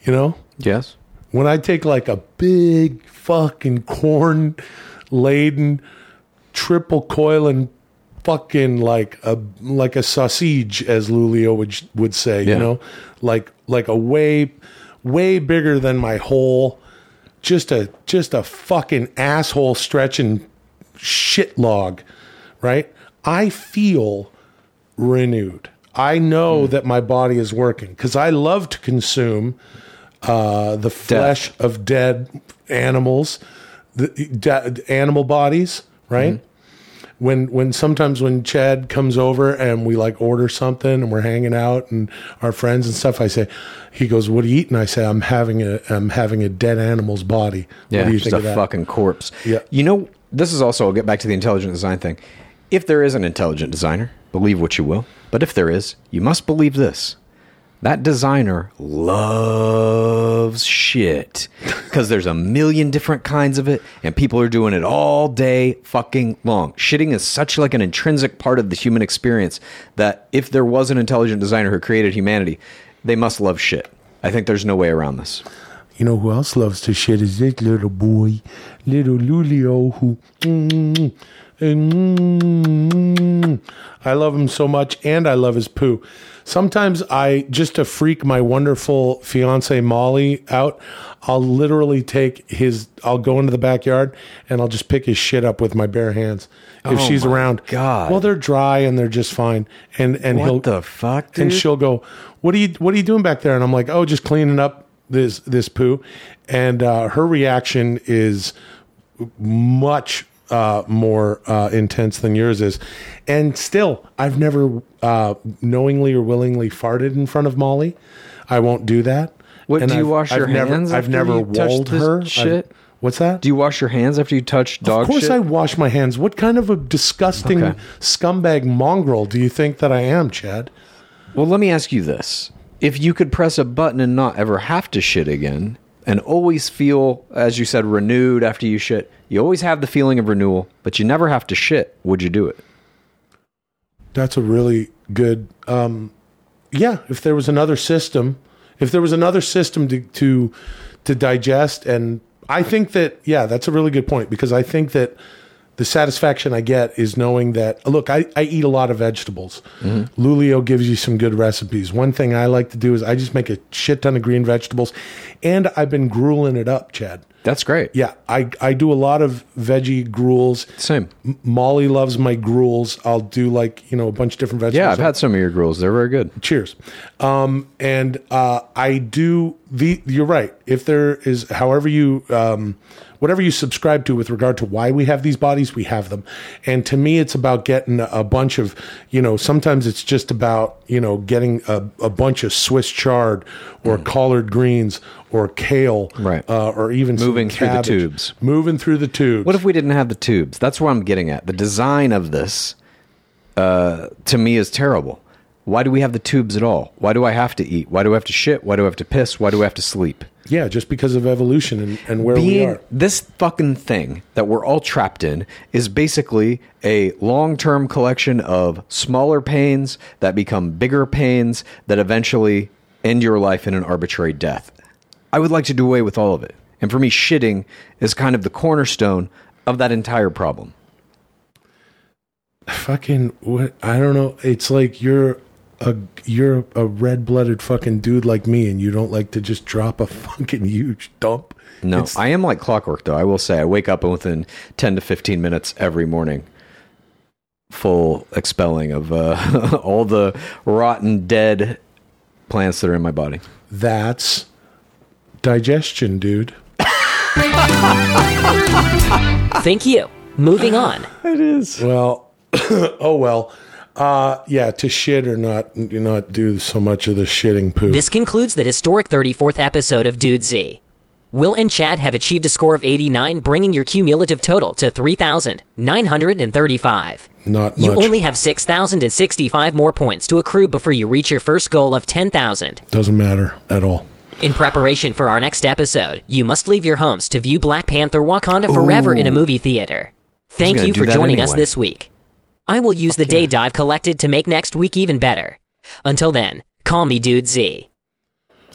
Speaker 2: you know
Speaker 1: Yes.
Speaker 2: when I take like a big fucking corn laden triple coiling fucking like a like a sausage as Lulio would would say,
Speaker 1: Yeah.
Speaker 2: you know, like like a way way bigger than my whole just a just a fucking asshole stretching shit log, right? I feel renewed. I know hmm. that my body is working because I love to consume uh, the flesh of dead animals, the de- animal bodies, right? When when sometimes when Chad comes over and we like order something and we're hanging out and our friends and stuff, I say, he goes, "What do you eat?" And I say, "I'm having a I'm having a dead animal's body."
Speaker 1: Yeah,
Speaker 2: what do you
Speaker 1: just
Speaker 2: think
Speaker 1: a
Speaker 2: of that?
Speaker 1: fucking corpse.
Speaker 2: Yeah.
Speaker 1: You know, this is also, I'll get back to the intelligent design thing. If there is an intelligent designer, believe what you will, but if there is, you must believe this. That designer loves shit because there's a million different kinds of it and people are doing it all day fucking long shitting is such like an intrinsic part of the human experience that if there was an intelligent designer who created humanity they must love shit i think there's no way around this
Speaker 2: You know who else loves to shit is this little boy, little Lulio, who. Mm, mm, I love him so much, and I love his poo. Sometimes I, just to freak my wonderful fiance Molly out, I'll literally take his, I'll go into the backyard and I'll just pick his shit up with my bare hands if
Speaker 1: Oh
Speaker 2: she's around.
Speaker 1: God.
Speaker 2: Well, they're dry and they're just fine. And, and
Speaker 1: What
Speaker 2: he'll,
Speaker 1: the fuck,
Speaker 2: and she'll go, "What are you What are you doing back there?" And I'm like, "Oh, just cleaning up this this poo." And uh, her reaction is much uh, more uh, intense than yours is. And still, I've never uh, knowingly or willingly farted in front of Molly. I won't do that.
Speaker 1: What,
Speaker 2: And
Speaker 1: do you
Speaker 2: I've-
Speaker 1: wash
Speaker 2: I've
Speaker 1: your
Speaker 2: never,
Speaker 1: hands
Speaker 2: I've
Speaker 1: after
Speaker 2: never
Speaker 1: you touch
Speaker 2: walled her. I've-
Speaker 1: shit?
Speaker 2: what's that?
Speaker 1: do you wash your hands after you touch dog
Speaker 2: of course,
Speaker 1: shit
Speaker 2: I wash my hands. What kind of a disgusting
Speaker 1: Okay.
Speaker 2: scumbag mongrel do you think that I am, Chad?
Speaker 1: Well, let me ask you this. If you could press a button and not ever have to shit again, and always feel, as you said, renewed after you shit, you always have the feeling of renewal, but you never have to shit, would you do it?
Speaker 2: That's a really good. Um, yeah, if there was another system, if there was another system to to to digest, and I think that yeah, that's a really good point because I think that the satisfaction I get is knowing that look, I, I eat a lot of vegetables. Lulio gives you some good recipes. One thing I like to do is I just make a shit ton of green vegetables, and I've been grueling it up, Chad.
Speaker 1: That's great.
Speaker 2: Yeah, I, I do a lot of veggie gruels.
Speaker 1: Same.
Speaker 2: M- Molly loves my gruels. I'll do like you know a bunch of different vegetables.
Speaker 1: Yeah, I've had some of your gruels. They're very good.
Speaker 2: cheers um and uh i do the you're right if there is however you um whatever you subscribe to with regard to why we have these bodies we have them and to me it's about getting a bunch of you know sometimes it's just about you know getting a, a bunch of swiss chard or collard greens or kale
Speaker 1: Mm. Right.
Speaker 2: uh, or even
Speaker 1: Moving through the tubes.
Speaker 2: moving through the tubes
Speaker 1: What if we didn't have the tubes? That's where I'm getting at. The design of this, uh, to me, is terrible. Why do we have the tubes at all? Why do I have to eat? Why do I have to shit? Why do I have to piss? Why do I have to sleep?
Speaker 2: Yeah just because of evolution and, and where we are
Speaker 1: this fucking thing that we're all trapped in is basically a long-term collection of smaller pains that become bigger pains that eventually end your life in an arbitrary death. I would like to do away with all of it. And for me shitting is kind of the cornerstone of that entire problem.
Speaker 2: fucking what I don't know. It's like you're a you're a red blooded fucking dude like me, and you don't like to just drop a fucking huge dump.
Speaker 1: No,
Speaker 2: It's-
Speaker 1: I am like clockwork though. I will say I wake up and within 10 to 15 minutes every morning full expelling of uh, [laughs] all the rotten dead plants that are in my body.
Speaker 2: that's digestion, dude.
Speaker 4: Thank you. Moving on. [laughs] It is.
Speaker 2: Well, [coughs] oh well. Uh, yeah, to shit or not, do not do so much of the shitting poo.
Speaker 4: This concludes the historic 34th episode of Dudesy. Will and Chad have achieved a score of 89, bringing your cumulative total to 3,935.
Speaker 2: not much.
Speaker 4: You only have 6,065 more points to accrue before you reach your first goal of 10,000.
Speaker 2: Doesn't matter at all.
Speaker 4: In preparation for our next episode, you must leave your homes to view Black Panther Wakanda Forever in a movie theater. Thank you for
Speaker 1: that
Speaker 4: joining us this week. I will use the data I've collected to make next week even better. Until then, call me Dudesy.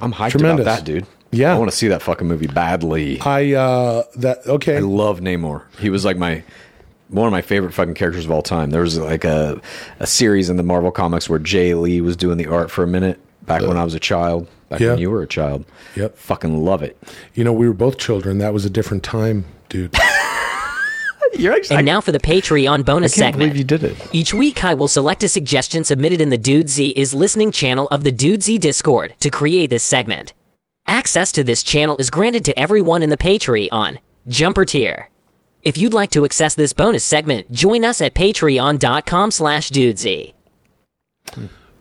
Speaker 1: I'm hyped
Speaker 2: Tremendous.
Speaker 1: about that, dude.
Speaker 2: Yeah.
Speaker 1: I want to see that fucking movie badly.
Speaker 2: I uh that okay.
Speaker 1: I love Namor. He was like my one of my favorite fucking characters of all time. There was like a a series in the Marvel comics where Jae Lee was doing the art for a minute back when I was a child. Back
Speaker 2: Yeah.
Speaker 1: when you were a child.
Speaker 2: Yep.
Speaker 1: Fucking love it.
Speaker 2: You know, we were both children. That was a different time, dude. [laughs]
Speaker 1: You're actually
Speaker 4: And now for the Patreon bonus
Speaker 1: I can't
Speaker 4: segment.
Speaker 1: believe you did it.
Speaker 4: Each week, I will select a suggestion submitted in the Dudesy is listening channel of the Dudesy Discord to create this segment. Access to this channel is granted to everyone in the Patreon Jumper tier. If you'd like to access this bonus segment, join us at patreon.com slash dudesy.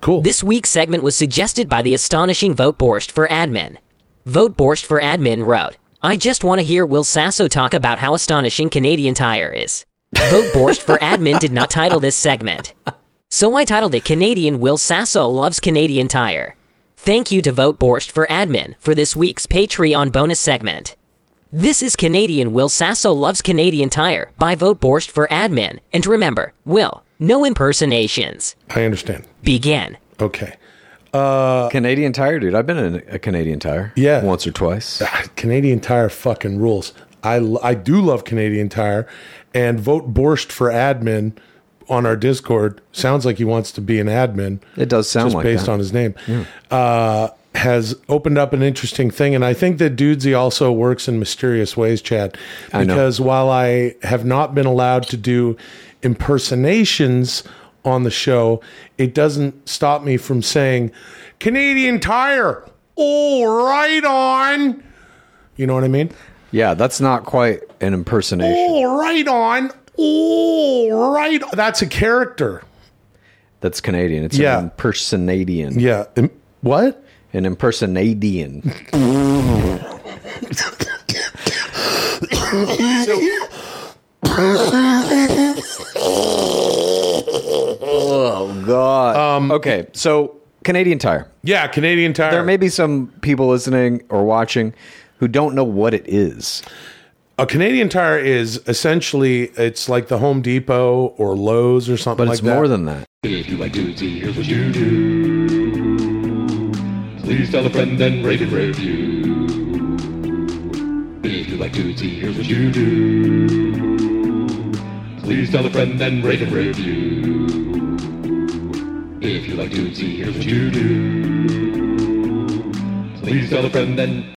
Speaker 2: Cool.
Speaker 4: This week's segment was suggested by the astonishing Vote Borscht for Admin. Vote Borscht for Admin wrote, I just want to hear Will Sasso talk about how astonishing Canadian Tire is. Vote Borscht for Admin did not title this segment. So I titled it Canadian Will Sasso Loves Canadian Tire. Thank you to Vote Borscht for admin for this week's Patreon bonus segment. This is Canadian Will Sasso Loves Canadian Tire by Vote Borscht for admin. And remember, Will, no impersonations.
Speaker 2: I understand.
Speaker 4: Begin.
Speaker 2: Okay.
Speaker 1: Canadian Tire, dude. I've been in a Canadian Tire.
Speaker 2: Yeah.
Speaker 1: Once or twice.
Speaker 2: Ah, Canadian Tire fucking rules. I, I do love Canadian Tire, and vote Borscht for admin on our Discord. Sounds like he wants to be an admin.
Speaker 1: It does sound like that.
Speaker 2: just
Speaker 1: like
Speaker 2: based
Speaker 1: that.
Speaker 2: on his name. Uh, has opened up an interesting thing, and I think that Dudesy also works in mysterious ways, Chad.
Speaker 1: I.
Speaker 2: Because while I have not been allowed to do impersonations on the show, it doesn't stop me from saying Canadian Tire. Oh, right on. You know what I mean?
Speaker 1: Yeah, that's not quite an impersonation.
Speaker 2: Oh, right on. Oh, right. That's a character.
Speaker 1: That's Canadian. It's
Speaker 2: Yeah.
Speaker 1: an impersonadian.
Speaker 2: Yeah. Im- What?
Speaker 1: An impersonadian. [laughs] [laughs] oh God.
Speaker 2: Um,
Speaker 1: okay, so Canadian Tire.
Speaker 2: Yeah, Canadian Tire.
Speaker 1: There may be some people listening or watching who don't know what it is.
Speaker 2: a Canadian Tire is essentially it's like the Home Depot or Lowe's or something
Speaker 1: But
Speaker 2: like
Speaker 1: it's
Speaker 2: that.
Speaker 1: more than that.
Speaker 5: If you like Dudesy, here's what you do. Please tell a friend and rate and review. If you like Dudesy, here's what you do. Please tell a friend and rate and review. If you like Dudesy, here's what you do. Please tell a friend and